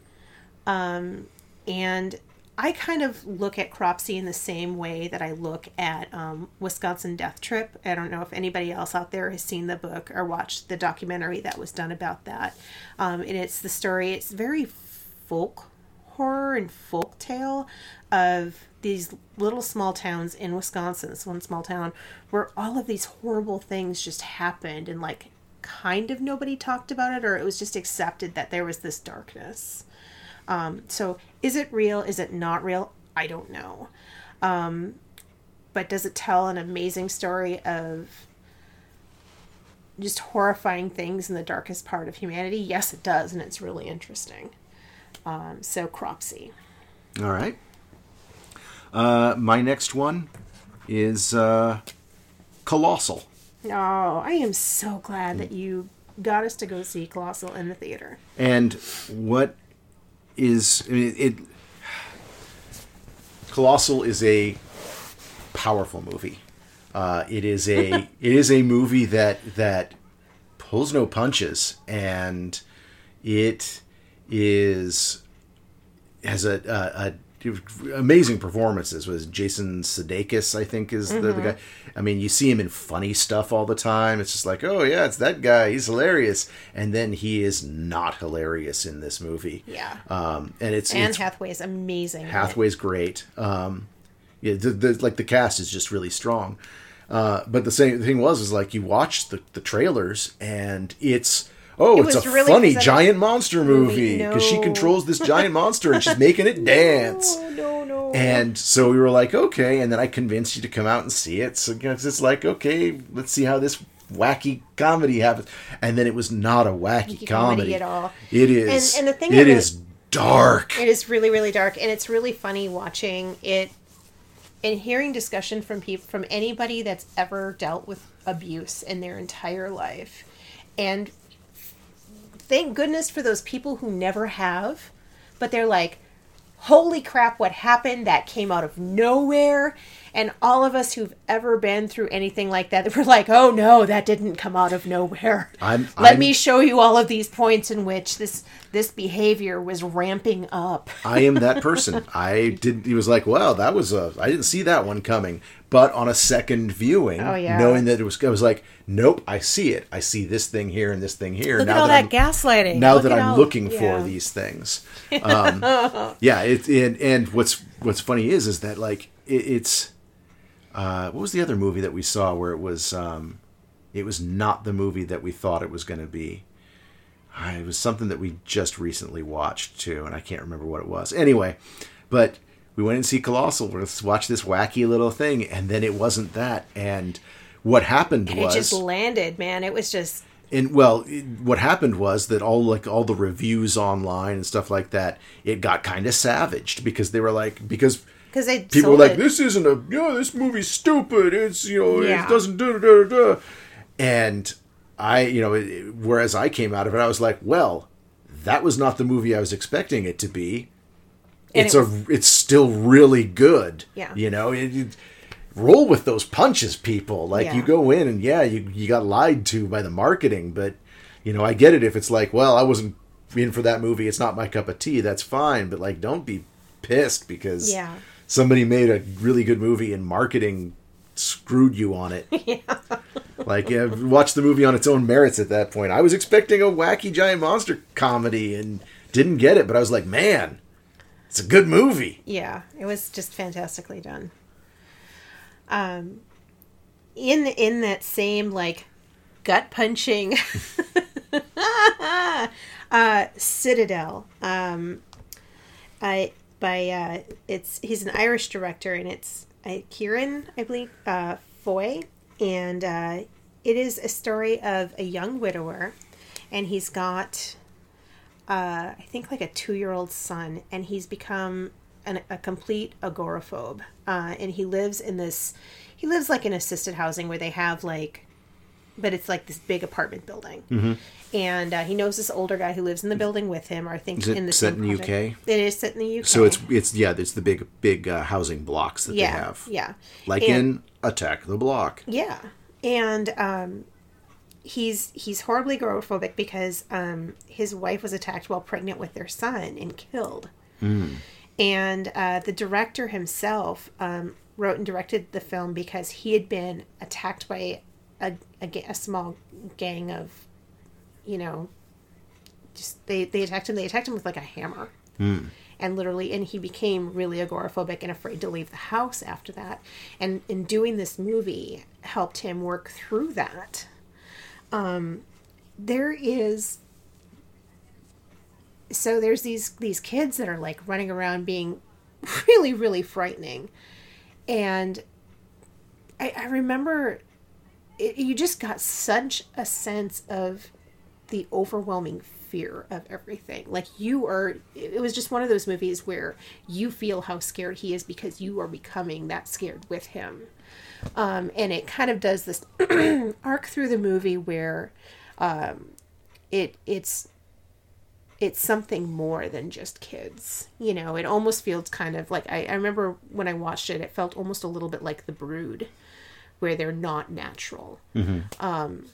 Um and I kind of look at Cropsy in the same way that I look at um, Wisconsin Death Trip. I don't know if anybody else out there has seen the book or watched the documentary that was done about that. Um, and it's the story, it's very folk horror and folk tale of these little small towns in Wisconsin, this one small town, where all of these horrible things just happened and like kind of nobody talked about it or it was just accepted that there was this darkness. Um, so is it real? Is it not real? I don't know. Um, but does it tell an amazing story of just horrifying things in the darkest part of humanity? Yes, it does, and it's really interesting. Um, so Cropsy. All right. Uh, my next one is uh, Colossal. Oh, I am so glad that you got us to go see Colossal in the theater. And what is I mean, it? Colossal is a powerful movie. Uh, it is a it is a movie that that pulls no punches, and it is has a, a, a amazing performances. Was Jason Sudeikis? I think is the, the guy. I mean, you see him in funny stuff all the time. It's just like, oh yeah, it's that guy. He's hilarious, and then he is not hilarious in this movie. Yeah. Um, and it's Anne it's Hathaway is amazing. Hathaway's great. Um, yeah, the, the, like the cast is just really strong. Uh, but the same thing was is like you watch the, the trailers and it's oh It it's a really funny giant monster movie No. because she controls this giant monster and she's making it dance. No, no, no. And so we were like, okay. And then I convinced you to come out and see it. So it's like, okay, let's see how this wacky comedy happens. And then it was not a wacky Wacky comedy comedy at all. It is. And- and the thing it- is dark. It is really, really dark, and it's really funny watching it and hearing discussion from people from anybody that's ever dealt with abuse in their entire life. And thank goodness for those people who never have, but they're like, holy crap, what happened? That came out of nowhere. And all of us who've ever been through anything like that, we're like, oh no, that didn't come out of nowhere. I'm- Let I'm- me show you all of these points in which this this behavior was ramping up. I am that person. I did. He was like, "Wow, that was a. I didn't see that one coming." But on a second viewing, Oh, yeah. knowing that it was, I was like, "Nope, I see it. I see this thing here and this thing here." Look at all that I'm, gaslighting. Now Look that I'm all- looking yeah. for these things, um, yeah. It, and and what's what's funny is is that like it, it's uh, what was the other movie that we saw where it was um, it was not the movie that we thought it was going to be. It was something that we just recently watched too, and I can't remember what it was. Anyway, but we went and see Colossal. Let's watch this wacky little thing, and then it wasn't that. And what happened And was, it just landed, man. It was just and well, it- what happened was that all like all the reviews online and stuff like that, it got kind of savaged because they were like because because they people were like, it. "This isn't a you know, this movie's stupid. It's you know Yeah. it doesn't do da da da." And I you know it, whereas I came out of it, I was like, "Well, that was not the movie I was expecting it to be." And it's it a it's still really good. Yeah. you know it, it- roll with those punches, people. Like you go in and yeah, you you got lied to by the marketing, but you know I get it if it's like, well, I wasn't in for that movie. It's not my cup of tea. That's fine, but like, don't be pissed because Yeah. Somebody made a really good movie and marketing screwed you on it. yeah. Like, yeah, watch the movie on its own merits at that point. I was expecting a wacky giant monster comedy and didn't get it, but I was like, man, it's a good movie. Yeah, it was just fantastically done. Um, in in that same like gut punching uh, Citadel. Um, I by uh, it's he's an Irish director and it's uh, Kieran I believe uh, Foy and uh, it is a story of a young widower and he's got uh, I think like a two year old son, and he's become an, a complete agoraphobe. Uh, and he lives in this, he lives like in assisted housing where they have like, but it's like this big apartment building. Mm-hmm. And uh, he knows this older guy who lives in the building with him, or I think Is it in the set in the. UK? It is set in the UK. So it's it's yeah, it's the big big uh, housing blocks that yeah, they have. yeah, Like And- in Attack the Block. Yeah, and um, he's he's horribly agoraphobic because um, his wife was attacked while pregnant with their son and killed. And uh, the director himself um, wrote and directed the film because he had been attacked by a, a, a small gang of, you know, just they, they attacked him. They attacked him with like a hammer. And literally and he became really agoraphobic and afraid to leave the house after that. And in doing this movie helped him work through that. Um there is so there's these these kids that are like running around being really really frightening. And i, I remember it, you just got such a sense of the overwhelming fear of everything. Like you are it was just one of those movies where you feel how scared he is because you are becoming that scared with him. Um, and it kind of does this arc through the movie where um, it it's it's something more than just kids. You know, it almost feels kind of like I, I remember when I watched it, it felt almost a little bit like The Brood, where they're not natural. Um,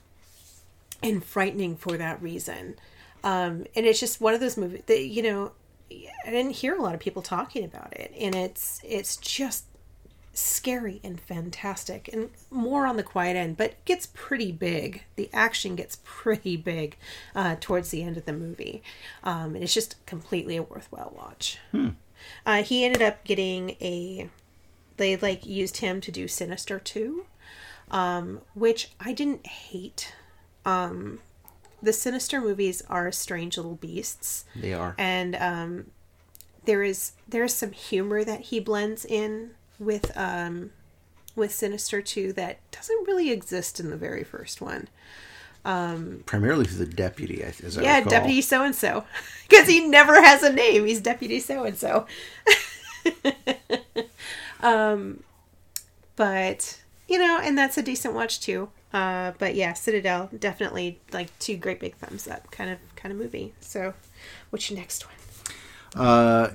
and frightening for that reason. Um, and it's just one of those movies that you know I didn't hear a lot of people talking about it, and it's it's just scary and fantastic and more on the quiet end but gets pretty big. The action gets pretty big uh, towards the end of the movie. Um, and it's just completely a worthwhile watch. Uh, he ended up getting a they like used him to do sinister 2 um, which i didn't hate um, the sinister movies are strange little beasts They are. and um, there is there is some humor that he blends in with um, with Sinister Two that doesn't really exist in the very first one. Um, Primarily through the deputy, as I yeah, recall. Deputy So and So, because he never has a name. He's Deputy So and So. Um, But you know, and that's a decent watch too. Uh, but yeah, Citadel definitely like two great big thumbs up kind of kind of movie. So, what's your next one? Uh,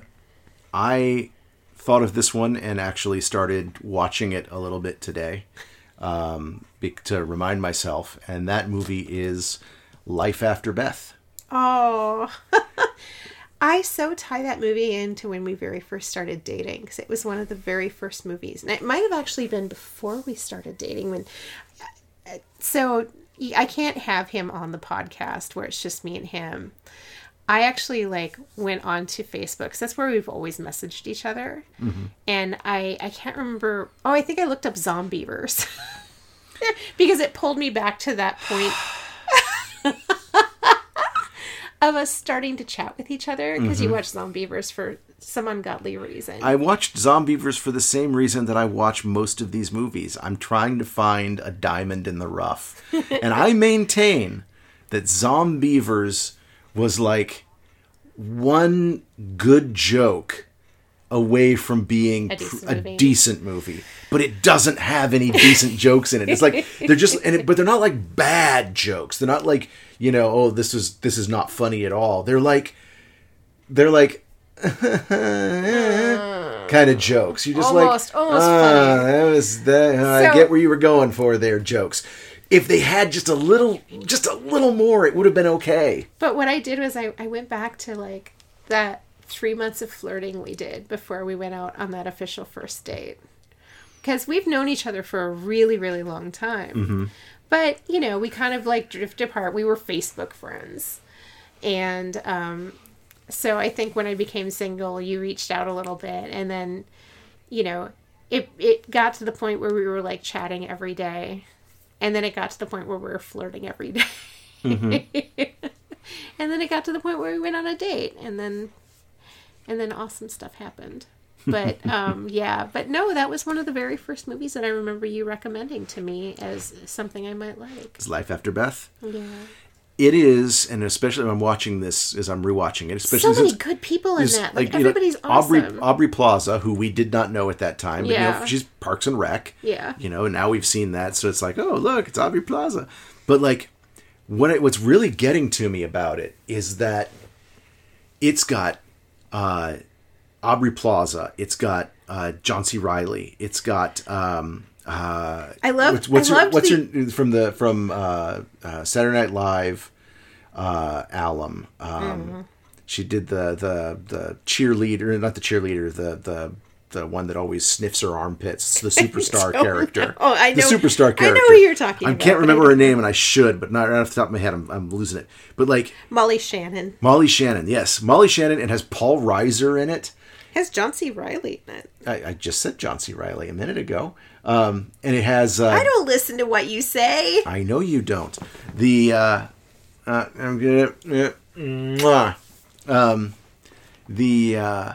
I thought of this one and actually started watching it a little bit today um, to remind myself, and that movie is Life After Beth. Oh, I so tie that movie into when we very first started dating because it was one of the very first movies, and it might have actually been before we started dating. When uh, so I can't have him on the podcast where it's just me and him. I actually like went on to Facebook 'cause that's where we've always messaged each other, mm-hmm. and I I can't remember. Oh, I think I looked up Zombeavers because it pulled me back to that point of us starting to chat with each other because you mm-hmm. watch Zombeavers for some ungodly reason. I watched Zombeavers for the same reason that I watch most of these movies. I'm trying to find a diamond in the rough. and I maintain that Zombeavers was like one good joke away from being A pr- decent a movie. decent movie. But it doesn't have any decent jokes in it. It's like they're just and it, but they're not like bad jokes. They're not like, you know, oh this is this is not funny at all. They're like they're like kind of jokes. You just Almost- like almost "Ah, funny." That was that. I So- get where you were going for there, jokes. If they had just a little, just a little more, it would have been okay. but what I did was I, I went back to like that three months of flirting we did before we went out on that official first date. because we've known each other for a really, really long time. Mm-hmm. But you know, we kind of like drift apart. We were Facebook friends, and um, so I think when I became single, you reached out a little bit, and then, you know, it it got to the point where we were like chatting every day, and then it got to the point where we were flirting every day. and then it got to the point where we went on a date. And then and then awesome stuff happened but um yeah but no that was one of the very first movies that i remember you recommending to me as something i might like It's Life After Beth. yeah It is, and especially when I'm watching this as I'm rewatching it, especially so many good people in that like, you know, everybody's Aubrey awesome Aubrey Plaza, who we did not know at that time, but you Yeah. know she's Parks and Rec. Yeah. You know, and now we've seen that, so it's like, oh look, it's Aubrey Plaza. But like, what it, what's really getting to me about it is that it's got uh, Aubrey Plaza, it's got uh, John C. Reilly, it's got um, uh, I love- what's, what's I what's the- from the from uh, uh, Saturday Night Live uh, alum. Um, Mm-hmm. She did the the the cheerleader, not the cheerleader, the the the one that always sniffs her armpits, the superstar character. know. Oh, I know The superstar I know who you're talking about. I about, can't remember her name, and I should, but not right off the top of my head. I'm, I'm losing it. But like molly shannon Molly Shannon, yes, Molly Shannon, and has Paul Reiser in it. Has john c reilly in it I, I just said John C. Reilly a minute ago, um, and it has. Uh, i don't listen to what you say I know you don't. The uh, uh I'm gonna uh, um the uh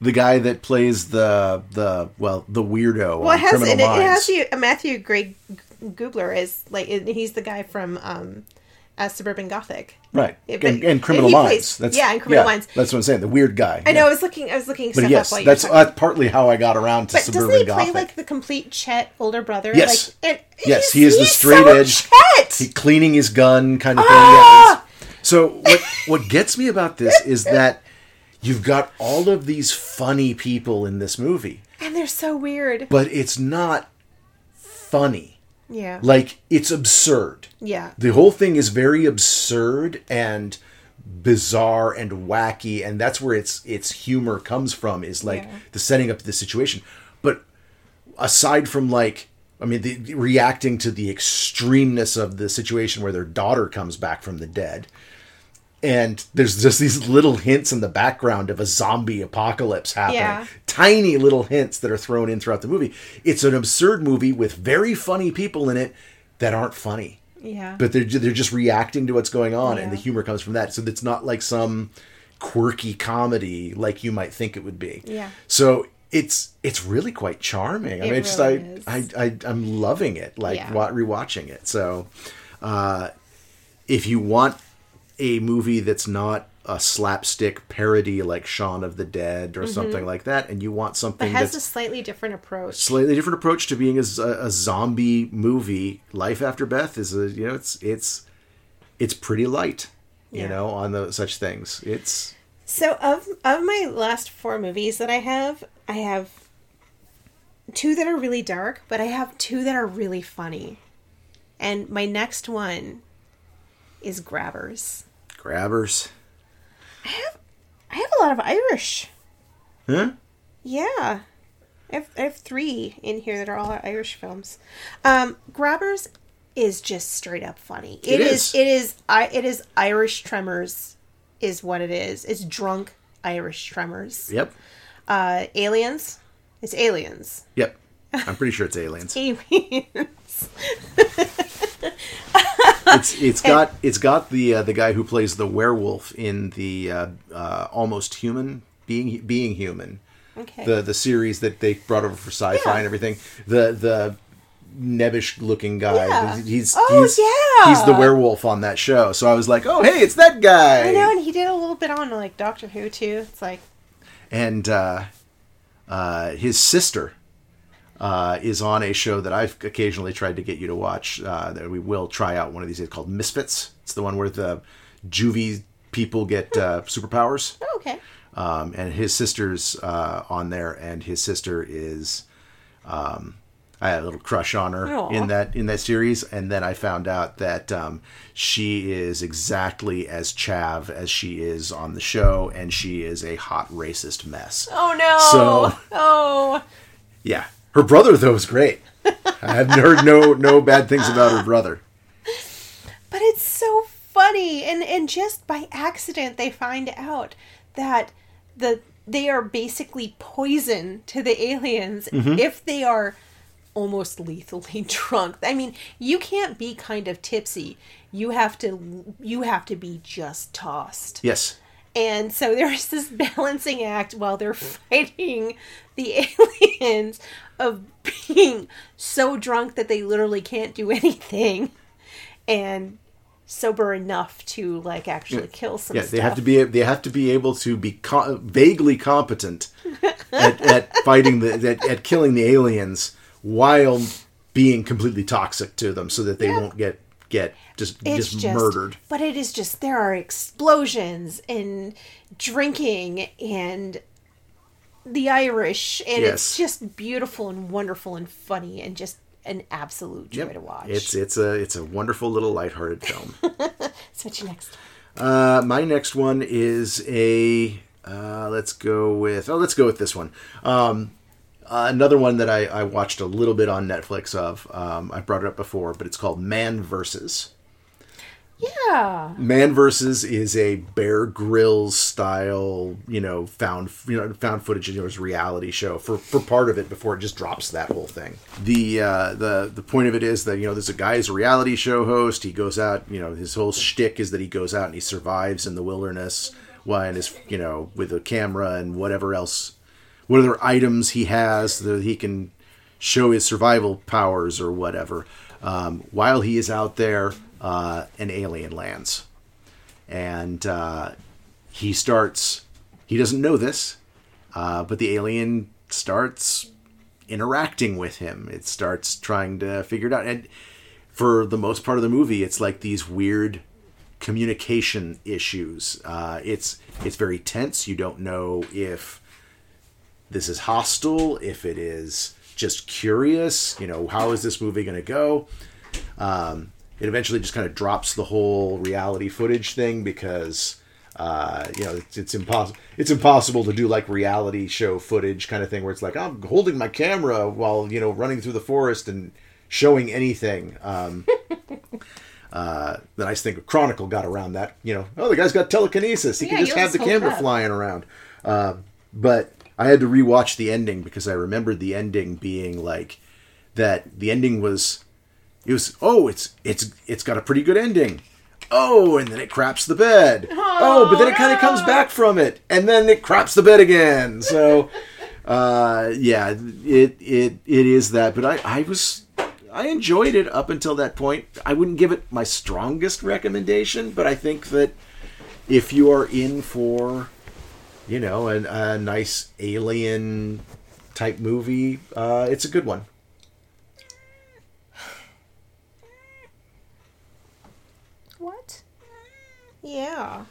the guy that plays the the well the weirdo well on it has it, it has you, matthew gray gubler is like he's the guy from um uh, suburban gothic right Yeah, and, and Criminal he Minds. plays- that's yeah, in Criminal Minds. That's what I'm saying. The weird guy. I know. I was looking. I was looking But stuff yes, up while that's you're talking. uh, partly how I got around to but doesn't suburban he play gothic. like the complete Chet older brother? Yes. Like, and Yes, he is the straight so edge, Chet! he cleaning his gun kind of thing. Ah! Yeah, so what what gets me about this is that you've got all of these funny people in this movie, and they're so weird. but it's not funny. Yeah. Like it's absurd. yeah. The whole thing is very absurd and bizarre and wacky, and that's where its its humor comes from. Is like Yeah. the setting up the situation. But aside from like, I mean, the, the reacting to the extremeness of the situation where their daughter comes back from the dead, and there's just these little hints in the background of a zombie apocalypse happening. Yeah. Tiny little hints that are thrown in throughout the movie. It's an absurd movie with very funny people in it that aren't funny Yeah. but they're they're just reacting to what's going on, and the humor comes from that. So it's not like some quirky comedy like you might think it would be. Yeah. So it's it's really quite charming. I It mean, it's really just is. I, I I I'm loving it. Like Yeah. wa- rewatching it. So, uh, if you want a movie that's not a slapstick parody like Shaun of the Dead or something like that, and you want something Mm-hmm. has a slightly different approach. slightly different approach to being a zombie movie. Life After Beth is a you know it's it's it's pretty light, you Yeah. know, on the such things. It's So of of my last four movies that I have, I have two that are really dark, but I have two that are really funny. And my next one is Grabbers. grabbers, I have I have a lot of Irish. huh? Yeah. I have, I have three in here that are all Irish films. Um, Grabbers is just straight up funny. It it is. is. It is. I. It is Irish Tremors, is what it is. It's drunk Irish Tremors. Yep, Uh, aliens. It's aliens. yep. I'm pretty sure it's aliens. Aliens. It's it's got it's got the uh, the guy who plays the werewolf in the uh, uh, Almost Human being being human. Okay. The the series that they brought over for sci-fi Yeah. and everything. The the nebbish looking guy. Yeah. He's Oh, he's, yeah. he's the werewolf on that show. So I was like, oh hey, it's that guy. I know, and he did a little bit on like Doctor Who too. It's like and uh, uh, his sister uh, is on a show that I've occasionally tried to get you to watch. Uh, that we will try out one of these days called Misfits. It's the one where the juvie people get uh, superpowers, oh, okay. um, and his sister's uh, on there, and his sister is. Um, I had a little crush on her Aw. in that in that series, and then I found out that um, she is exactly as chav as she is on the show, and she is a hot racist mess. Oh no. So- oh. Yeah. Her brother though is great. I have heard no no bad things about her brother. but it's so funny and and just by accident they find out that the they are basically poison to the aliens mm-hmm. if they are almost lethally drunk i mean you can't be kind of tipsy you have to you have to be just tossed Yes. And so there's this balancing act while they're fighting the aliens of being so drunk that they literally can't do anything and sober enough to like actually kill some Yeah, stuff. they have to be they have to be able to be co- vaguely competent at, at fighting the at, at killing the aliens while being completely toxic to them, so that they won't get get just It's just, murdered. But it is just there are explosions and drinking and the Irish and it's just beautiful and wonderful and funny and just an absolute joy to watch. It's it's a it's a wonderful little lighthearted film. Switch next. Uh, my next one is a. Uh, let's go with. Oh, let's go with this one. Um, uh, another one that I, I watched a little bit on Netflix of. Um, I brought it up before, but it's called Man versus. Yeah. Man versus is a Bear Grylls style, you know, found you know found footage you know, his reality show for for part of it before it just drops that whole thing. The uh, the the point of it is that you know there's a guy who's a reality show host. He goes out, you know, his whole shtick is that he goes out and he survives in the wilderness while in his you know with a camera and whatever else, what other items he has so that he can show his survival powers or whatever. Um, while he is out there, uh, an alien lands, and uh, he starts. He doesn't know this, uh, but the alien starts interacting with him. It starts trying to figure it out, and for the most part of the movie, it's like these weird communication issues. Uh, it's it's very tense. You don't know if this is hostile, if it is just curious, you know, how is this movie going to go? Um, it eventually just kind of drops the whole reality footage thing because, uh, you know, it's, it's impossible. It's impossible to do like reality show footage kind of thing where it's like I'm holding my camera while you know running through the forest and showing anything. Um, uh, the nice thing, Chronicle got around that. You know, oh, the guy's got telekinesis. He Yeah, can just have the camera up. flying around. Uh, but I had to rewatch the ending because I remembered the ending being like that. The ending was it was oh it's it's it's got a pretty good ending. Oh, and then it craps the bed. Oh, but then it kind of comes back from it, and then it craps the bed again. So, uh, yeah, it it it is that. But I I was I enjoyed it up until that point. I wouldn't give it my strongest recommendation, but I think that if you are in for, you know, a, a nice alien type movie, uh, it's a good one. What? Yeah.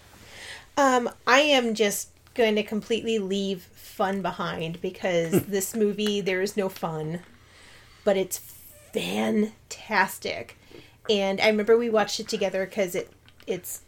Um, I am just going to completely leave fun behind because this movie there is no fun, but it's fantastic. And I remember we watched it together because it it's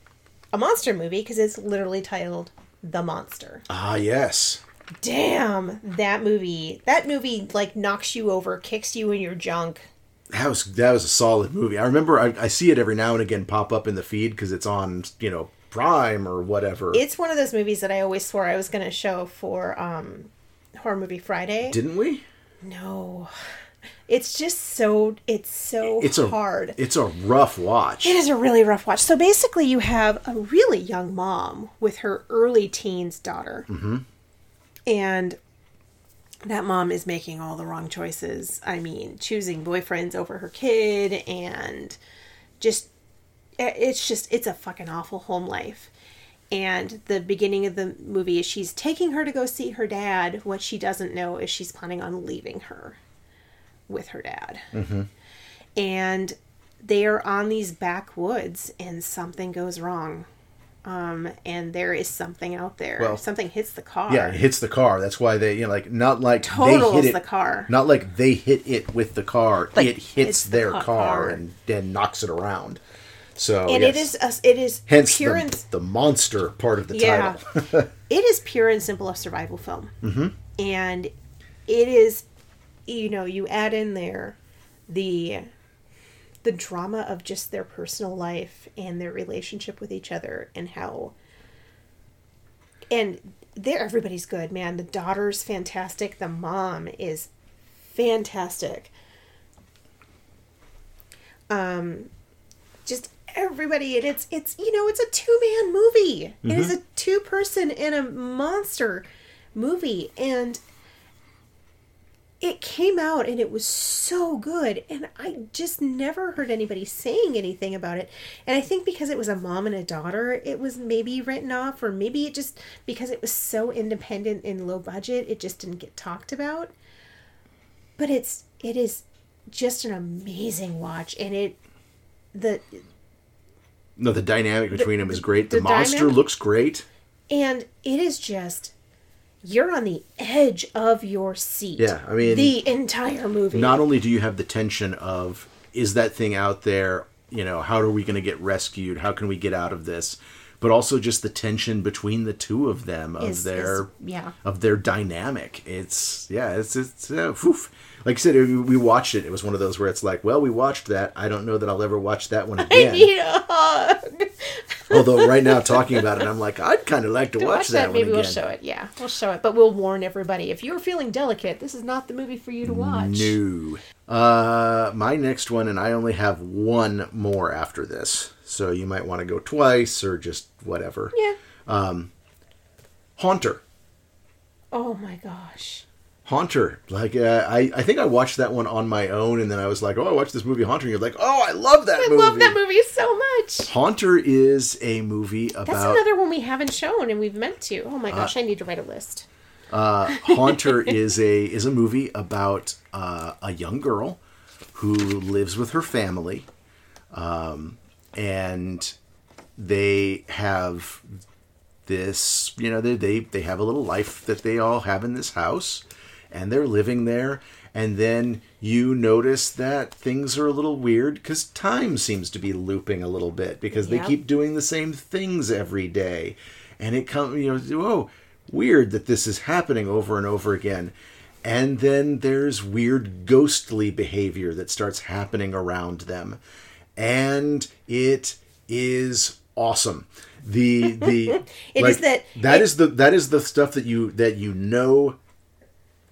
a monster movie because it's literally titled The Monster. Ah, yes. Damn, that movie. That movie like knocks you over, kicks you in your junk. That was that was a solid movie. I remember I, I see it every now and again pop up in the feed because it's on you know Prime or whatever. It's one of those movies that I always swore I was going to show for um Horror Movie Friday. Didn't we? No. It's just so it's so It's a hard. It's a rough watch. it is a really rough watch. So basically you have a really young mom with her early teens daughter. Mm-hmm. And that mom is making all the wrong choices. I mean, choosing boyfriends over her kid and just it's just it's a fucking awful home life. And the beginning of the movie is she's taking her to go see her dad. What she doesn't know is she's planning on leaving her with her dad. And they are on these backwoods, and something goes wrong. Um, and there is something out there. Well, something hits the car. yeah, it hits the car. That's why they you know like not like Totals they hit it, the car. Not like they hit it with the car. Like, it hits hits the their ca- car, car. and then knocks it around. So and yes. it is a, it is hence pure the, and the monster part of the Yeah. title. it is pure and simple a survival film. Mm-hmm. And it is you know, you add in there the the drama of just their personal life and their relationship with each other and how and there everybody's good, man. The daughter's fantastic, the mom is fantastic. Um just everybody and it's it's you know, it's a two-man movie. It is a two-person and a monster movie and it came out and it was so good and i just never heard anybody saying anything about it and i think because it was a mom and a daughter it was maybe written off or maybe it just because it was so independent and low budget it just didn't get talked about but it's it is just an amazing watch and it the No, the dynamic between them is great. The, the monster dynamic- looks great. and it is just you're on the edge of your seat Yeah, I mean- the entire movie Not only do you have the tension of is that thing out there, you know, how are we going to get rescued? How can we get out of this? But also just the tension between the two of them of Is- their is- yeah. of their dynamic. It's yeah, it's it's uh, whew. Like I said, we watched it. It was one of those where it's like, well, we watched that. I don't know that I'll ever watch that one again. I need a hug. Although right now talking about it, I'm like, I'd kind of like to To watch, watch that, that, maybe we'll show it. Yeah, we'll show it, but we'll warn everybody: if you're feeling delicate, this is not the movie for you to watch. No. Uh, my next one, and I only have one more after this, so you might want to go twice or just whatever. Yeah. Haunter. Oh my gosh. Haunter. Like, uh, I, I think I watched that one on my own, and then I was like, oh, I watched this movie Haunter. And you're like, oh, I love that movie. I movie. love that movie so much. Haunter is a movie about. That's another one we haven't shown and we've meant to. Oh my Uh, gosh, I need to write a list. Haunter is a is a movie about uh, a young girl who lives with her family, um, and they have this. You know, they, they they have a little life that they all have in this house, and they're living there. And then you notice that things are a little weird because time seems to be looping a little bit because they keep doing the same things every day, and it comes. You know, whoa weird that this is happening over and over again. And then there's weird ghostly behavior that starts happening around them. And it is awesome. The the is is that- that it- is the that is the stuff that you that you know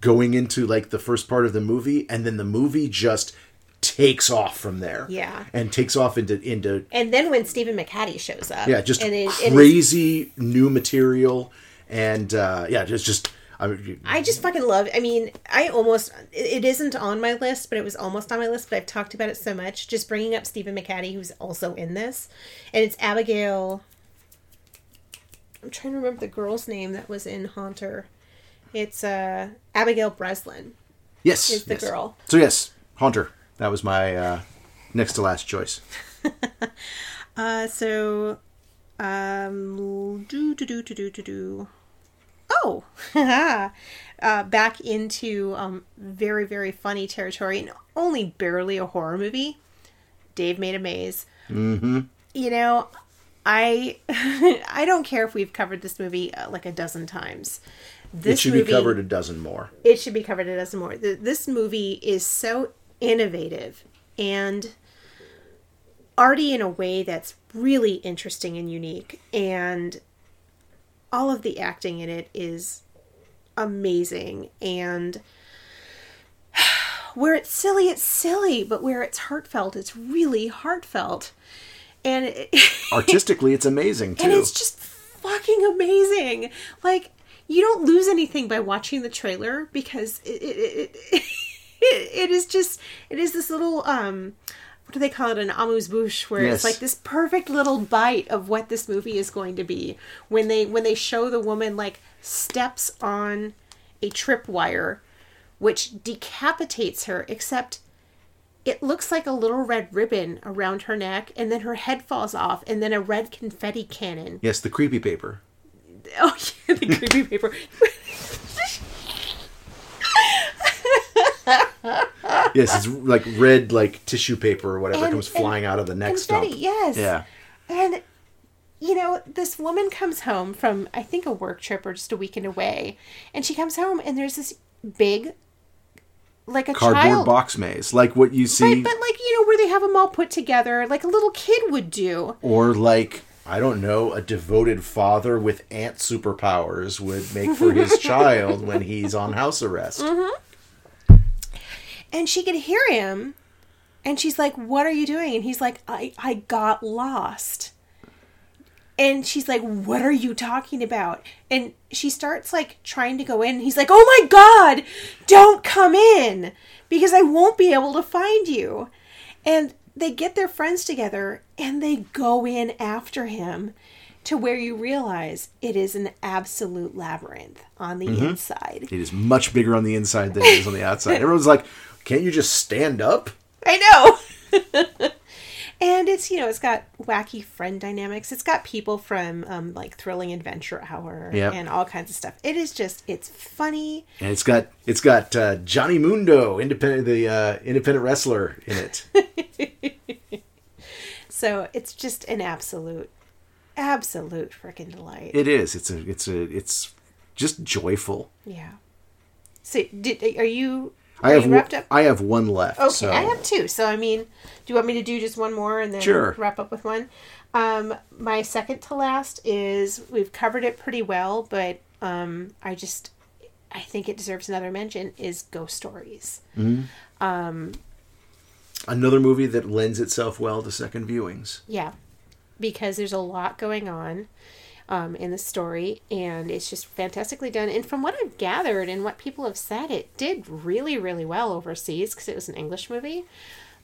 going into like the first part of the movie and then the movie just takes off from there. Yeah. And takes off into into And then when Stephen McHattie shows up, yeah, just and it- it is- crazy new material and uh yeah, just just I mean, I just fucking love. I mean, I almost it isn't on my list, but it was almost on my list. But I've talked about it so much. Just bringing up Stephen McHattie, who's also in this, and it's Abigail. I'm trying to remember the girl's name that was in Haunter. It's uh Abigail Breslin. Yes, is the yes. girl. So yes, Haunter. That was my uh, next to last choice. Uh, so, um, do do do do do do do. Oh, uh, back into um very very funny territory and only barely a horror movie. Dave made a maze. Mm-hmm. You know, I I don't care if we've covered this movie uh, like a dozen times. This it should movie, be covered a dozen more. it should be covered a dozen more. Th- This movie is so innovative and arty in a way that's really interesting and unique. And all of the acting in it is amazing. And where it's silly, it's silly, but where it's heartfelt, it's really heartfelt. And it, Artistically, it's amazing too. and it's just fucking amazing. Like you don't lose anything by watching the trailer because it it, it, it, it is just it is this little um what do they call it an amuse bouche where Yes. it's like this perfect little bite of what this movie is going to be when they when they show the woman like steps on a tripwire which decapitates her except it looks like a little red ribbon around her neck and then her head falls off and then a red confetti cannon yes, the creepy paper. Oh yeah, the creepy paper. Yes, it's like red, like tissue paper or whatever And- comes flying out of the neck stump. Yes. Yeah. And you know, this woman comes home from I think a work trip or just a weekend away, and she comes home and there's this big like a cardboard child. box maze, like what you see, Right, but like you know where they have them all put together, like a little kid would do. or like I don't know, a devoted father with ant superpowers would make for his child when he's on house arrest. Mm-hmm. And she could hear him, and she's like, "What are you doing?" And he's like, "I I got lost." And she's like, "What are you talking about?" And she starts like trying to go in. He's like, "Oh my god, don't come in because I won't be able to find you." And they get their friends together and they go in after him to where you realize it is an absolute labyrinth on the mm-hmm. inside. It is much bigger on the inside than it is on the outside. Everyone's like, "Can't you just stand up?" I know. and it's you know it's got wacky friend dynamics. It's got people from um, like Thrilling Adventure Hour Yep. and all kinds of stuff. It is just it's funny. And it's got it's got uh, Johnny Mundo, independent the uh, independent wrestler in it. So it's just an absolute, absolute freaking delight. it is. It's a it's a it's just joyful. yeah. So did are you? I have wrapped up. I have one left. Okay, so I have two. So I mean, do you want me to do just one more and then Sure. wrap up with one? Um, my second to last is we've covered it pretty well, but um, I just I think it deserves another mention. Is Ghost Stories. another movie that lends itself well to second viewings. Yeah, because there's a lot going on um, in the story, and it's just fantastically done. And from what I've gathered and what people have said, it did really, really well overseas because it was an English movie.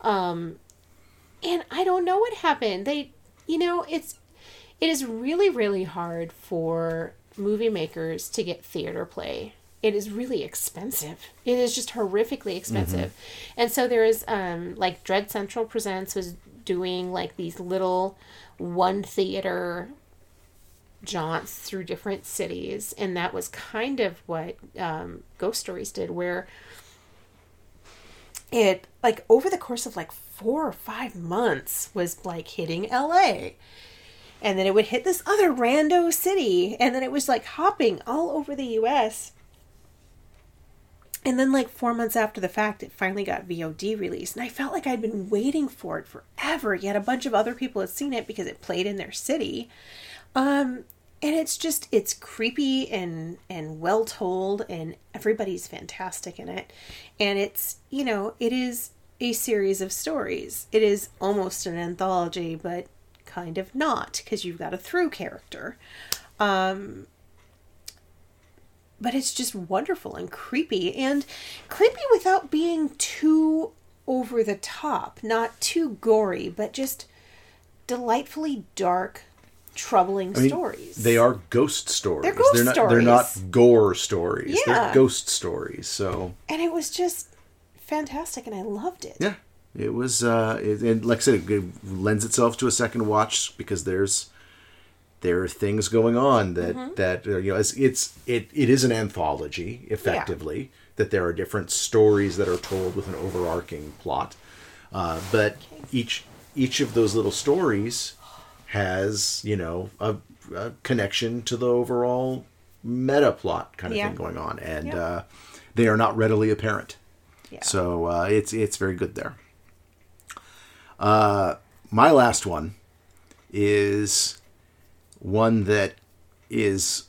Um, and I don't know what happened. They, you know, it's it is really, really hard for movie makers to get theater play. It is really expensive. It is just horrifically expensive. And so there is um like Dread Central Presents was doing like these little one theater jaunts through different cities and that was kind of what um, Ghost Stories did where it like over the course of like four or five months was like hitting LA and then it would hit this other rando city and then it was like hopping all over the US and then like 4 months after the fact it finally got VOD released and I felt like I'd been waiting for it forever yet a bunch of other people had seen it because it played in their city um and it's just it's creepy and and well told and everybody's fantastic in it. And it's you know it is a series of stories. It is almost an anthology but kind of not because you've got a through character. Um but it's just wonderful and creepy and creepy without being too over the top not too gory but just delightfully dark troubling I mean, stories They are ghost stories. They're ghost not, They're not gore stories. Yeah. They're ghost stories. So and it was just fantastic and i loved it yeah, it was. Uh, it, and like I said, it lends itself to a second watch because there's there are things going on that Mm-hmm. that uh, you know it's, it's it it is an anthology effectively that there are different stories that are told with an overarching plot, uh, but each each of those little stories has you know a, a connection to the overall meta plot kind of Yeah. thing going on, and Yeah. uh, they are not readily apparent. yeah So uh, it's it's very good there. Uh, my last one is one that is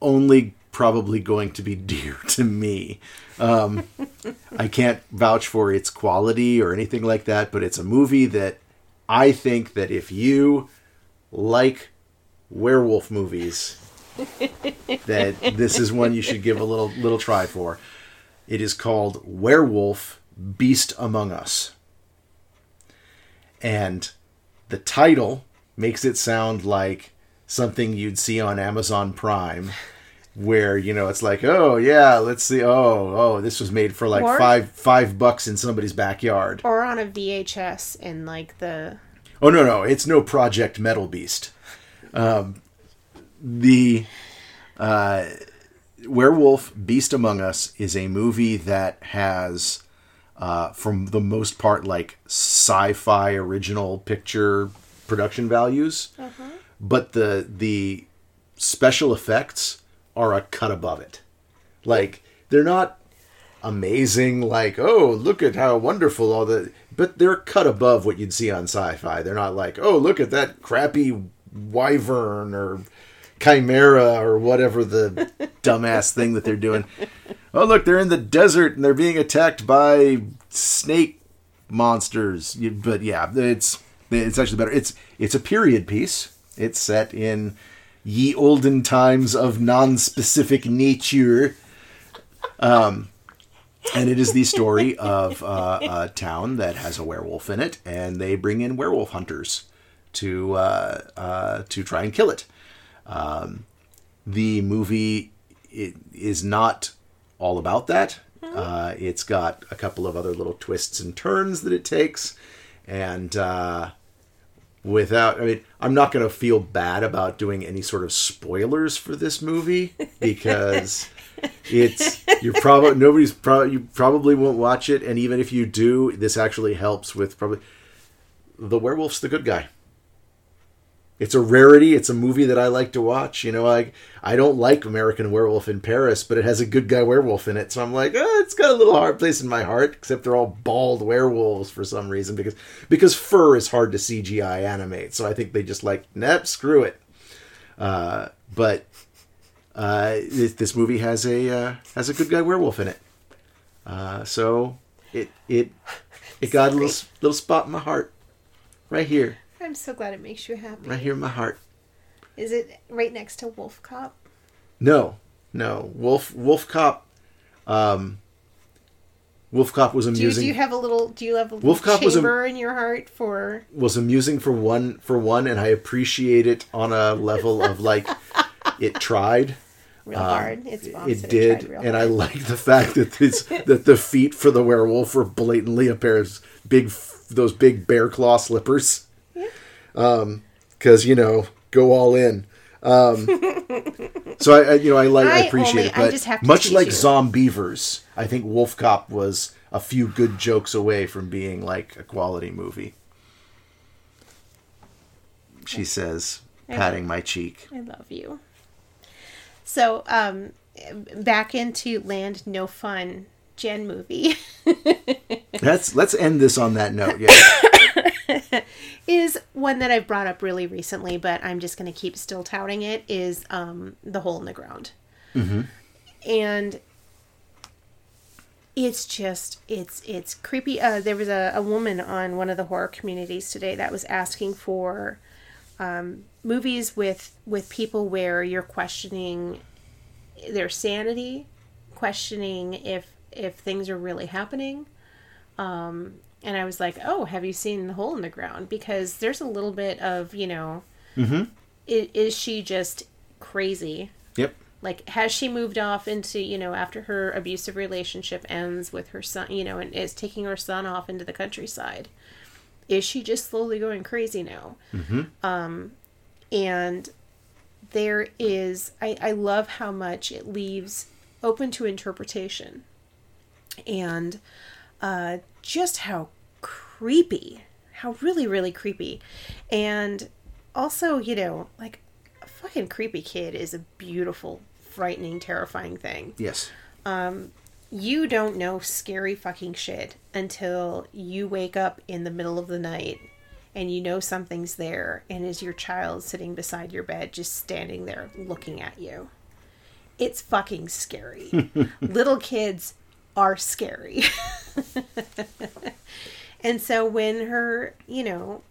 only probably going to be dear to me. Um, I can't vouch for its quality or anything like that, but it's a movie that I think that if you like werewolf movies, that this is one you should give a little little try for. It is called Werewolf Beast Among Us. And the title makes it sound like something you'd see on Amazon Prime where, you know, it's like, "Oh, yeah, let's see. Oh, oh, this was made for like Or- 5 5 bucks in somebody's backyard." or on a vhs in like the Oh no, no, it's no Project Metal Beast. Um, the uh, Werewolf Beast Among Us is a movie that has, uh, from the most part, like sci-fi original picture production values, but the the special effects are a cut above it. Like they're not amazing like oh look at how wonderful all the but they're cut above what you'd see on sci-fi. They're not like oh look at that crappy wyvern or chimera or whatever the dumbass thing that they're doing. Oh look they're in the desert and they're being attacked by snake monsters. But yeah it's it's actually better. It's it's a period piece. It's set in ye olden times of non-specific nature um, and it is the story of uh, a town that has a werewolf in it, and they bring in werewolf hunters to uh, uh, to try and kill it. Um, the movie it is not all about that. Uh, it's got a couple of other little twists and turns that it takes, and uh, without, I mean, I'm not going to feel bad about doing any sort of spoilers for this movie because it's you're probably nobody's probably you probably won't watch it and even if you do this actually helps with probably the werewolf's the good guy. It's a rarity it's a movie that i like to watch you know i i don't like american werewolf in paris but it has a good guy werewolf in it so i'm like oh, it's got a little hard place in my heart except they're all bald werewolves for some reason because because fur is hard to cgi animate so i think they just like nah screw it. Uh, but uh, this, this movie has a uh, has a good guy werewolf in it. Uh, so it it it got a little little spot in my heart, right here, I'm so glad it makes you happy. right here in my heart. Is it right next to Wolf Cop? No, no, Wolf Wolf Cop, um, Wolf Cop was Do you, amusing. do you have a little? Do you have a little Wolf Cop was a- chamber in your heart for? was amusing for one for one, and I appreciate it on a level of like it tried. Real hard. It's Um, it did, and I like the fact that this that the feet for the werewolf were blatantly a pair of big those big bear claw slippers. Um, because you know, go all in. Um, so I, I, you know, I like, I, I appreciate only- it, but just have to much like you. Zombeavers, I think Wolf Cop was a few good jokes away from being like a quality movie. She says, patting my cheek. I love you. So, um, back into Land No Fun Jen movie Let's let's end this on that note. Yeah. is one that I've brought up really recently, but I'm just going to keep still touting it. Is um, the hole in the ground, mm-hmm. and it's just it's it's creepy. Uh, there was a, a woman on one of the horror communities today that was asking for um, movies with with people where you're questioning their sanity, questioning if if things are really happening. Um, and I was like, "Oh, have you seen the hole in the ground?" Because there's a little bit of you know, i- is she just crazy? Yep. Like, has she moved off into you know after her abusive relationship ends with her son, you know, and is taking her son off into the countryside? Is she just slowly going crazy now? Um, and there is I, I love how much it leaves open to interpretation. And uh, just how creepy how really really creepy. And also you know like a fucking creepy kid is a beautiful frightening terrifying thing. Yes. Um, you don't know scary fucking shit until you wake up in the middle of the night and you know something's there and is your child sitting beside your bed just standing there looking at you. It's fucking scary. Little kids are scary. and so when her, you know,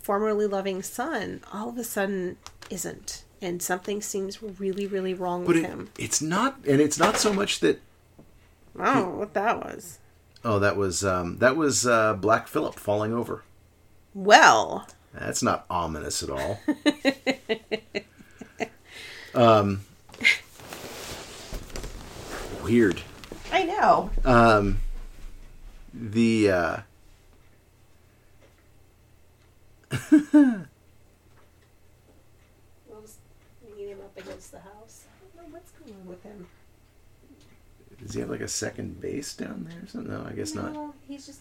formerly loving son all of a sudden isn't and something seems really really wrong But with it, him. it's not, and it's not so much that. I what that was. Oh, that was um, that was uh, Black Phillip falling over. Well, That's not ominous at all. um, weird. I know. Um, the uh, Will's leaning him up against the house. I don't know what's going on with him. does he have like a second base down there or something? No, I guess not. No, he's just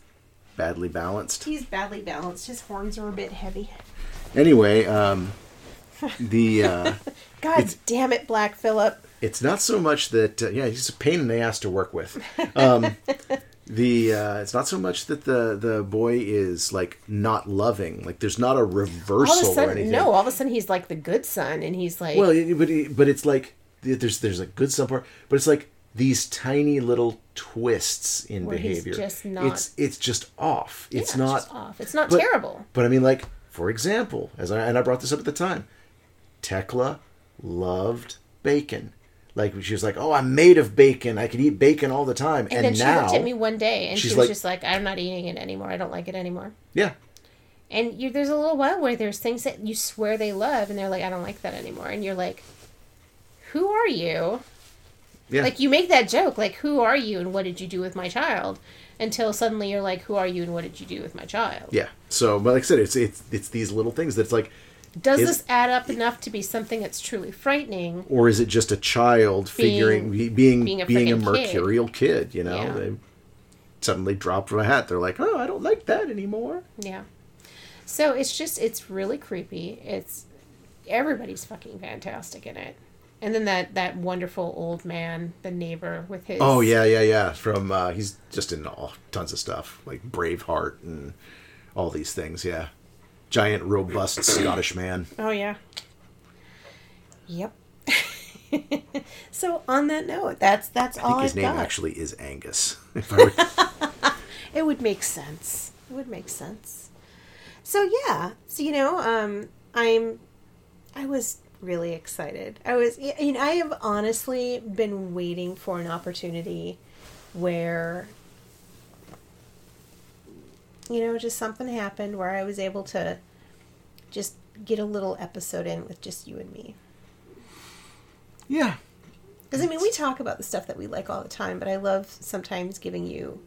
Badly balanced. he's badly balanced. His horns are a bit heavy. Anyway, um, the uh, God damn it, Black Phillip. it's not so much that uh, yeah he's a pain in the ass to work with um, the uh, it's not so much that the the boy is like not loving like there's not a All of reversal a or anything no, all of a sudden he's like the good son, and he's like, well but it- but it's like there's there's a good support but it's like these tiny little twists in Where behavior just not- it's it's just off yeah, it's not just off. It's not but- terrible. But I mean, like for example, as I and I brought this up at the time, Tekla loved bacon. Like she was like, "Oh, I'm made of bacon. I could eat bacon all the time." And, And, then she now, looked at me one day, and she was like- just like, "I'm not eating it anymore. I don't like it anymore." yeah, And you, there's a little while where there's things that you swear they love, and they're like, "I don't like that anymore," and you're like, "Who are you?" Yeah, Like you make that joke, like, "Who are you, and what did you do with my child?" Until suddenly you're like, "Who are you, and what did you do with my child?" yeah. So, but like I said, it's it's it's these little things that's like, Does Is- this add up enough to be something that's truly frightening? or is it just a child Being- figuring be- being being being a a, frickin' kid. mercurial kid? You know, Yeah. they suddenly dropped from a hat. They're like, "Oh, I don't like that anymore." Yeah. So it's just it's really creepy. It's everybody's fucking fantastic in it. And then that that wonderful old man, the neighbor with his Oh yeah, yeah, yeah. From uh, he's just in all tons of stuff like Braveheart and all these things. Yeah, giant, robust Scottish man. Oh yeah. Yep. so on that note, that's that's I all think his I've name got. actually is Angus. If I were, It would make sense. It would make sense. So yeah, so you know, um, I'm, I was really excited. I was, I mean, I have honestly been waiting for an opportunity where, you know, just something happened where I was able to just get a little episode in with just you and me. yeah, Because I mean, we talk about the stuff that we like all the time, but I love sometimes giving you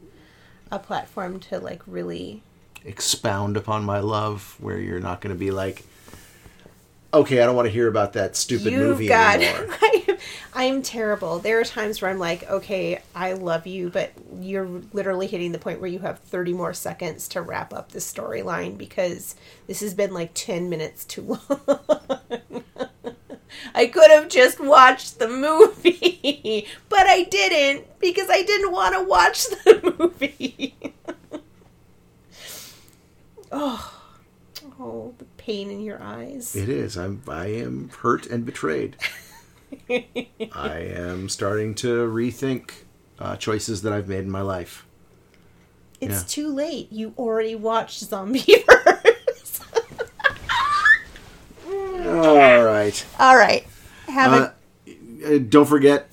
a platform to like really expound upon my love, where you're not going to be like, okay, I don't want to hear about that stupid movie got anymore. I am terrible. There are times where I'm like, okay, I love you, but you're literally hitting the point where you have 30 more seconds to wrap up the storyline because this has been like 10 minutes too long. I could have just watched the movie, but I didn't because I didn't want to watch the movie. oh, oh, the pain in your eyes. It is. I'm. I am hurt and betrayed. I am starting to rethink uh, choices that I've made in my life. It's Yeah. too late. You already watched Zombeavers. All right. All right. Have Uh, uh, don't forget,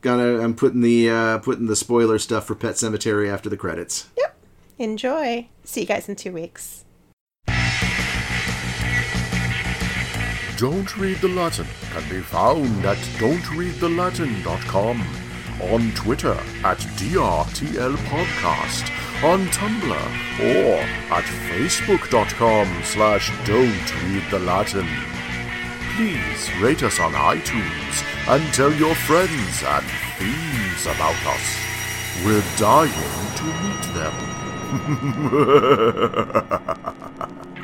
gonna. I'm putting the uh, putting the spoiler stuff for Pet Sematary after the credits. Yep. enjoy. See you guys in two weeks. Don't Read the Latin can be found at don'treadthelatin.com, on Twitter at DRTL Podcast, on Tumblr, or at facebook.com slash don't read the Latin. Please rate us on iTunes and tell your friends and fiends about us. We're dying to meet them.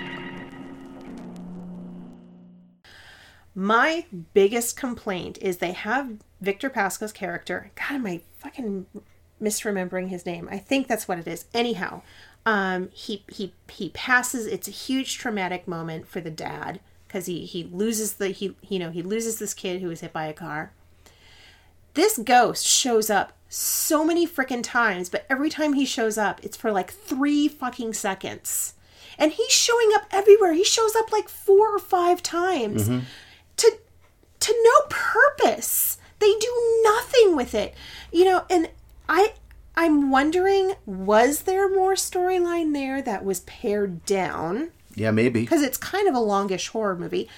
My biggest complaint is they have Victor Pascow's character. God, am I fucking misremembering his name? I think that's what it is. Anyhow, um, he he he passes. It's a huge traumatic moment for the dad because he he loses the he you know he loses this kid who was hit by a car. This ghost shows up so many freaking times, but every time he shows up, it's for like three fucking seconds. And he's showing up everywhere. He shows up like four or five times to to no purpose. They do nothing with it. You know, and I I'm wondering was there more storyline there that was pared down? Yeah, maybe. because it's kind of a longish horror movie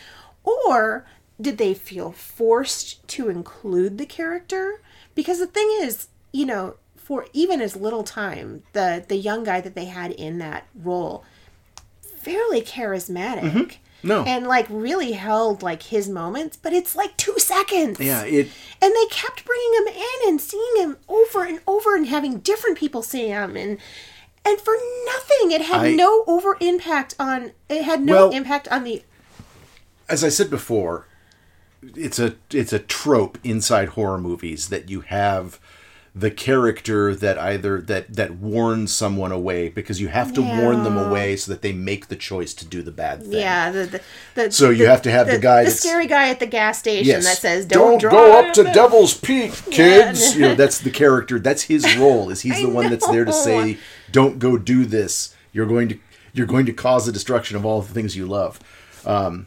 or did they feel forced to include the character because the thing is you know for even as little time the the young guy that they had in that role fairly charismatic mm-hmm. No. and like really held like his moments but it's like two seconds Yeah, it. and they kept bringing him in and seeing him over and over and having different people see him and and for nothing it had I- no over impact on it had no Well- impact on the as I said before, it's a it's a trope inside horror movies that you have the character that either that that warns someone away because you have to warn them away so that they make the choice to do the bad thing. Yeah, the, the, the So you have to have the guy the scary guy at the gas station Yes. that says, Don't, "Don't, go up to. Devil's Peak, kids. you know, that's the character. That's his role. Is he's the one that's there to say, "Don't go do this. You're going to you're going to cause the destruction of all the things you love." Um,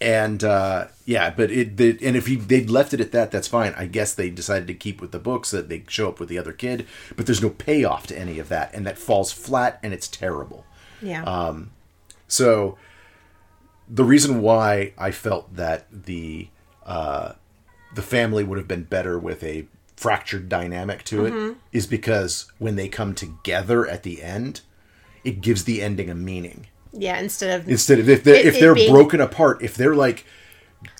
and uh, yeah, but it the, and if he, they'd left it at that, that's fine. I guess they decided to keep with the books that they show up with the other kid, but there's no payoff to any of that, and that falls flat, and it's terrible. Yeah, Uh, So the reason why I felt that the uh, the family would have been better with a fractured dynamic to it is because when they come together at the end, it gives the ending a meaning. Yeah. Instead of Instead of if they're It- if they're being- broken apart, if they're like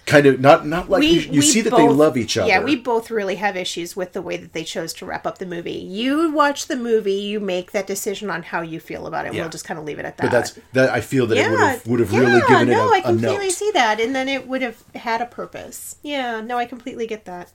kind of not not like you, you see that they love each other. Yeah, we both really have issues with the way that they chose to wrap up the movie. You watch the movie, you make that decision on how you feel about it. Yeah. We'll just kind of leave it at that. but that's that I feel that it would have would have yeah, really given no, it I a, a completely see that, and then it would have had a purpose. Yeah, no, I completely get that.